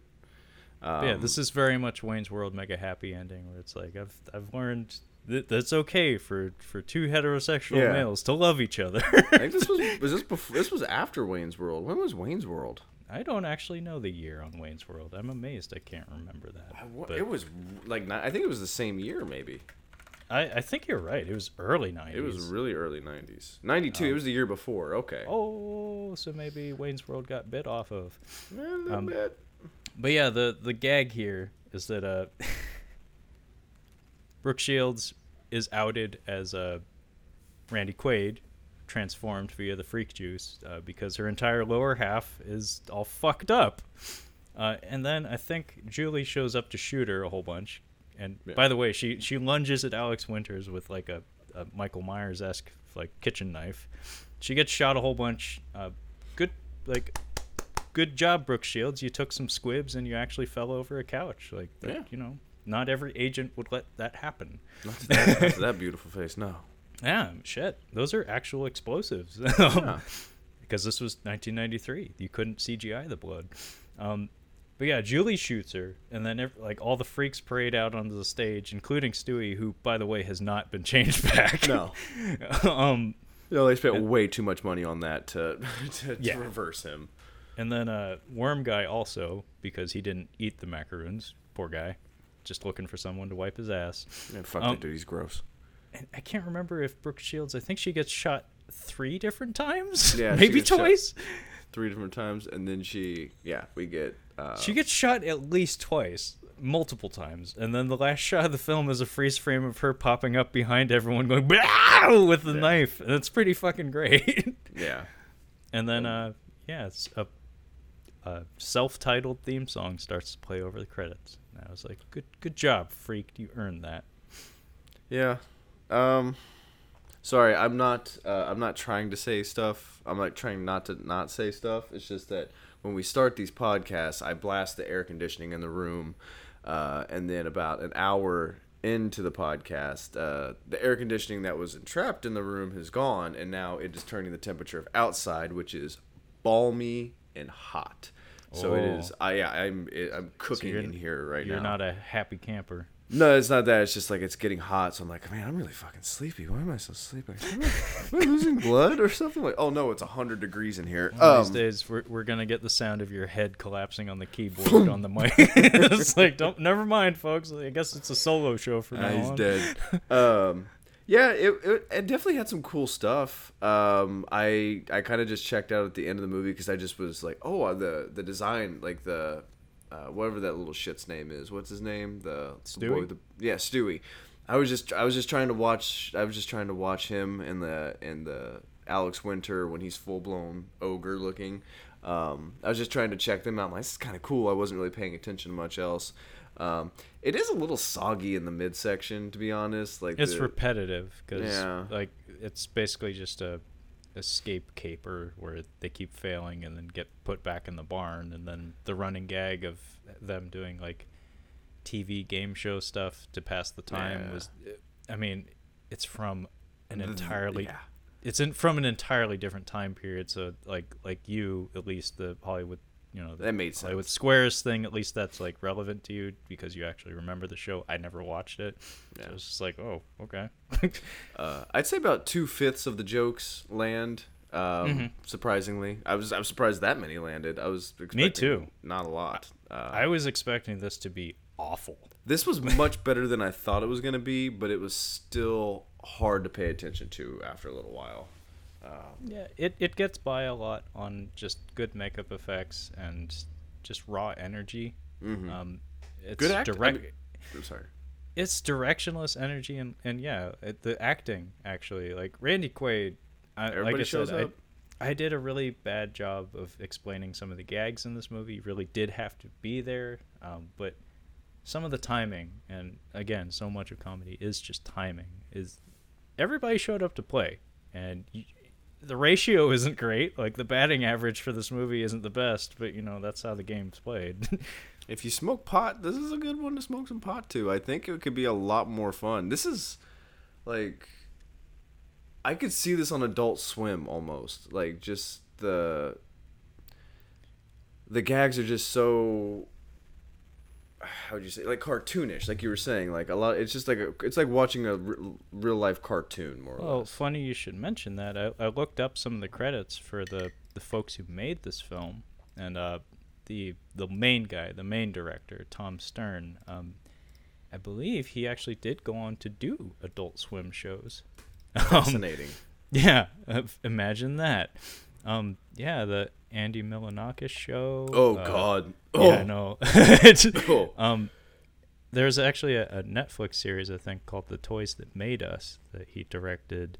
But yeah, um, this is very much Wayne's World mega happy ending where it's like I've I've learned that that's okay for for two heterosexual Yeah. males to love each other. I think this was was this before this was after Wayne's World. When was Wayne's World? I don't actually know the year on Wayne's World. I'm amazed I can't remember that. I wa- But it was like ni- I think it was the same year maybe. I, I think you're right. It was early 90s. It was really early 90s. 92, it was the year before. Okay. Oh, so maybe Wayne's World got bit off of. A little um, bit. But yeah, the the gag here is that uh Brooke Shields is outed as uh, Randy Quaid, transformed via the freak juice, uh, because her entire lower half is all fucked up. Uh, and then I think Julie shows up to shoot her a whole bunch. And Yeah. by the way, she she lunges at Alex Winters with like a, a Michael Myers esque like kitchen knife. She gets shot a whole bunch. Uh, good like good job, Brooke Shields. You took some squibs and you actually fell over a couch. Like, that, Yeah. you know, not every agent would let that happen. Not to that, not to that beautiful face, no. Yeah, shit. Those are actual explosives. Yeah. Because this was 1993. You couldn't CGI the blood. Um, but yeah, Julie shoots her, and then ev- like all the freaks parade out onto the stage, including Stuey, who, by the way, has not been changed back. No. um, know, they spent way too much money on that to, to, Yeah. to reverse him. And then uh, Worm Guy also, because he didn't eat the macaroons. Poor guy. Just looking for someone to wipe his ass. Man, fuck Um, that dude, he's gross. And I can't remember if Brooke Shields, I think she gets shot three different times? Yeah, Maybe twice? Three different times, and then she, yeah, we get. Uh, She gets shot at least twice, multiple times. And then the last shot of the film is a freeze frame of her popping up behind everyone going "Bow!" with the Yeah. knife. And it's pretty fucking great. yeah. and then, uh, yeah, it's a, a self-titled theme song starts to play over the credits. And I was like, good, good job, freak. You earned that. Yeah. Um sorry, I'm not uh, I'm not trying to say stuff. I'm like trying not to not say stuff. It's just that when we start these podcasts, I blast the air conditioning in the room uh, and then about an hour into the podcast, uh, the air conditioning that was entrapped in the room has gone and now it is turning the temperature of outside, which is balmy and hot. So it Oh. is. I yeah, I'm it, I'm cooking you're- in here right now. You're not a happy camper. No, it's not that. It's just like it's getting hot, so I'm like, man, I'm really fucking sleepy. Why am I so sleepy? Am I, am I losing blood or something? Like, oh no, it's hundred degrees in here. One Um, these days, we're, we're gonna get the sound of your head collapsing on the keyboard on the mic. it's like, don't, never mind, folks. I guess it's a solo show for ah, now he's on. dead. um, yeah, it, it it definitely had some cool stuff. Um, I I kind of just checked out at the end of the movie because I just was like, oh, uh, the the design, like the uh, whatever that little shit's name is. What's his name? The, the boy Stuey? the yeah, Stuey. I was just I was just trying to watch I was just trying to watch him in the in the Alex Winter when he's full blown ogre looking. Um, I was just trying to check them out. I'm like, this is kind of cool. I wasn't really paying attention to much else. Um, it is a little soggy in the midsection, to be honest. Like It's the, repetitive because, Yeah. like, it's basically just a escape caper where they keep failing and then get put back in the barn, and then the running gag of them doing like TV game show stuff to pass the time Yeah. was, I mean, it's from an entirely yeah. it's in from an entirely different time period. So like like you at least the Hollywood you know That made sense with Squares thing at least that's like relevant to you because you actually remember the show. I never watched it. So Yeah. it's just like oh okay. Uh, I'd say about two fifths of the jokes land. Um, Mm-hmm. Surprisingly, I was I was surprised that many landed. I was expecting Me too. Not a lot. Uh, I was expecting this to be awful. this was much better than I thought it was going to be, but it was still hard to pay attention to after a little while. Yeah, it, it gets by a lot on just good makeup effects and just raw energy. Um, it's Mm-hmm. Good act- I direct. mean- I'm sorry. it's directionless energy and and yeah, it, the acting actually like Randy Quaid. I, like Everybody I shows said, up. I, I did a really bad job of explaining some of the gags in this movie. You Really did have to be there, um, but some of the timing and again, so much of comedy is just timing. Is everybody showed up to play, and you, the ratio isn't great. Like the batting average for this movie isn't the best, but you know that's how the game's played. If you smoke pot, this is a good one to smoke some pot to. I think it could be a lot more fun. This is like I could see this on Adult Swim almost. Like just the the gags are just so how would you say like cartoonish like you were saying like a lot it's just like a, it's like watching a r- real life cartoon more or Well, funny you should mention that. I, I looked up some of the credits for the, the folks who made this film, and uh, the the main guy, the main director, Tom Stern. Um, I believe he actually did go on to do Adult Swim shows. Um, fascinating yeah, uh, imagine that. Um, yeah, the Andy Milonakis show. oh uh, god Yeah, oh I know. Oh. um, there's actually a, a Netflix series I think called The Toys That Made Us that he directed,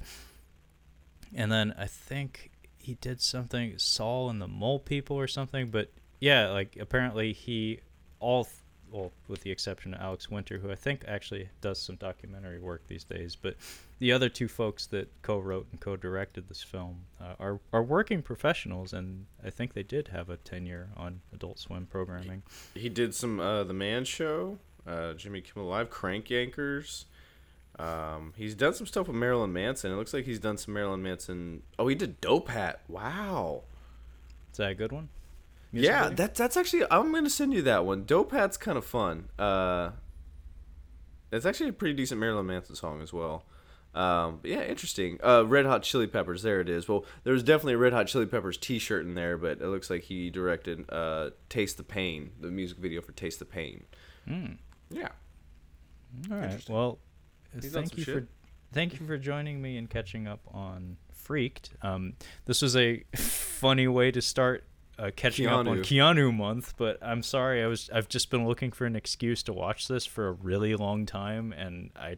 and then I think he did something Saul and the Mole People or something. But yeah, like apparently he all th- well, with the exception of Alex Winter, who I think actually does some documentary work these days, but the other two folks that co-wrote and co-directed this film uh, are are working professionals, and I think they did have a tenure on Adult Swim programming. he did some uh the man show uh jimmy kimmel live crank yankers um he's done some stuff with marilyn manson it looks like he's done some marilyn manson oh he did dope hat wow Is that a good one? Music yeah, video? that's that's actually I'm gonna send you that one. Dope Hat's kind of fun. Uh, it's actually a pretty decent Marilyn Manson song as well. Um, but yeah, interesting. Uh, Red Hot Chili Peppers, there it is. Well, there was definitely a Red Hot Chili Peppers T-shirt in there, but it looks like he directed uh, "Taste the Pain," the music video for "Taste the Pain." Mm. Yeah, All right. Well, He's thank you shit. for thank you for joining me and catching up on Freaked. Um, this was a funny way to start uh, catching up on Keanu month, but I'm sorry, I was I've just been looking for an excuse to watch this for a really long time, and I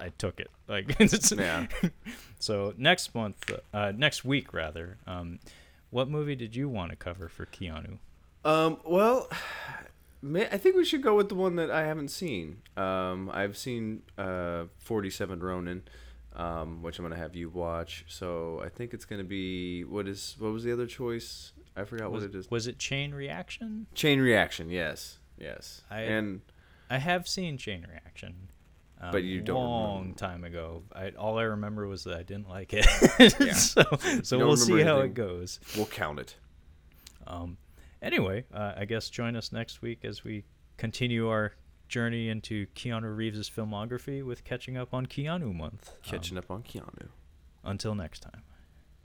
I took it like it's, Yeah. So next month, uh, next week rather, um, what movie did you want to cover for Keanu? Um, well, I think we should go with the one that I haven't seen. Um, I've seen uh, 47 Ronin, um, which I'm gonna have you watch. So I think it's gonna be what is what was the other choice? I forgot Was, what it is. was it Chain Reaction? Chain Reaction. Yes, yes. I- and I have seen Chain Reaction. Um, But you don't long remember. time ago. I, all I remember was that I didn't like it. Yeah. so so we'll see remember how it goes. we'll count it. Um, anyway, uh, I guess join us next week as we continue our journey into Keanu Reeves' filmography with catching up on Keanu month. Um, Catching up on Keanu. Until next time.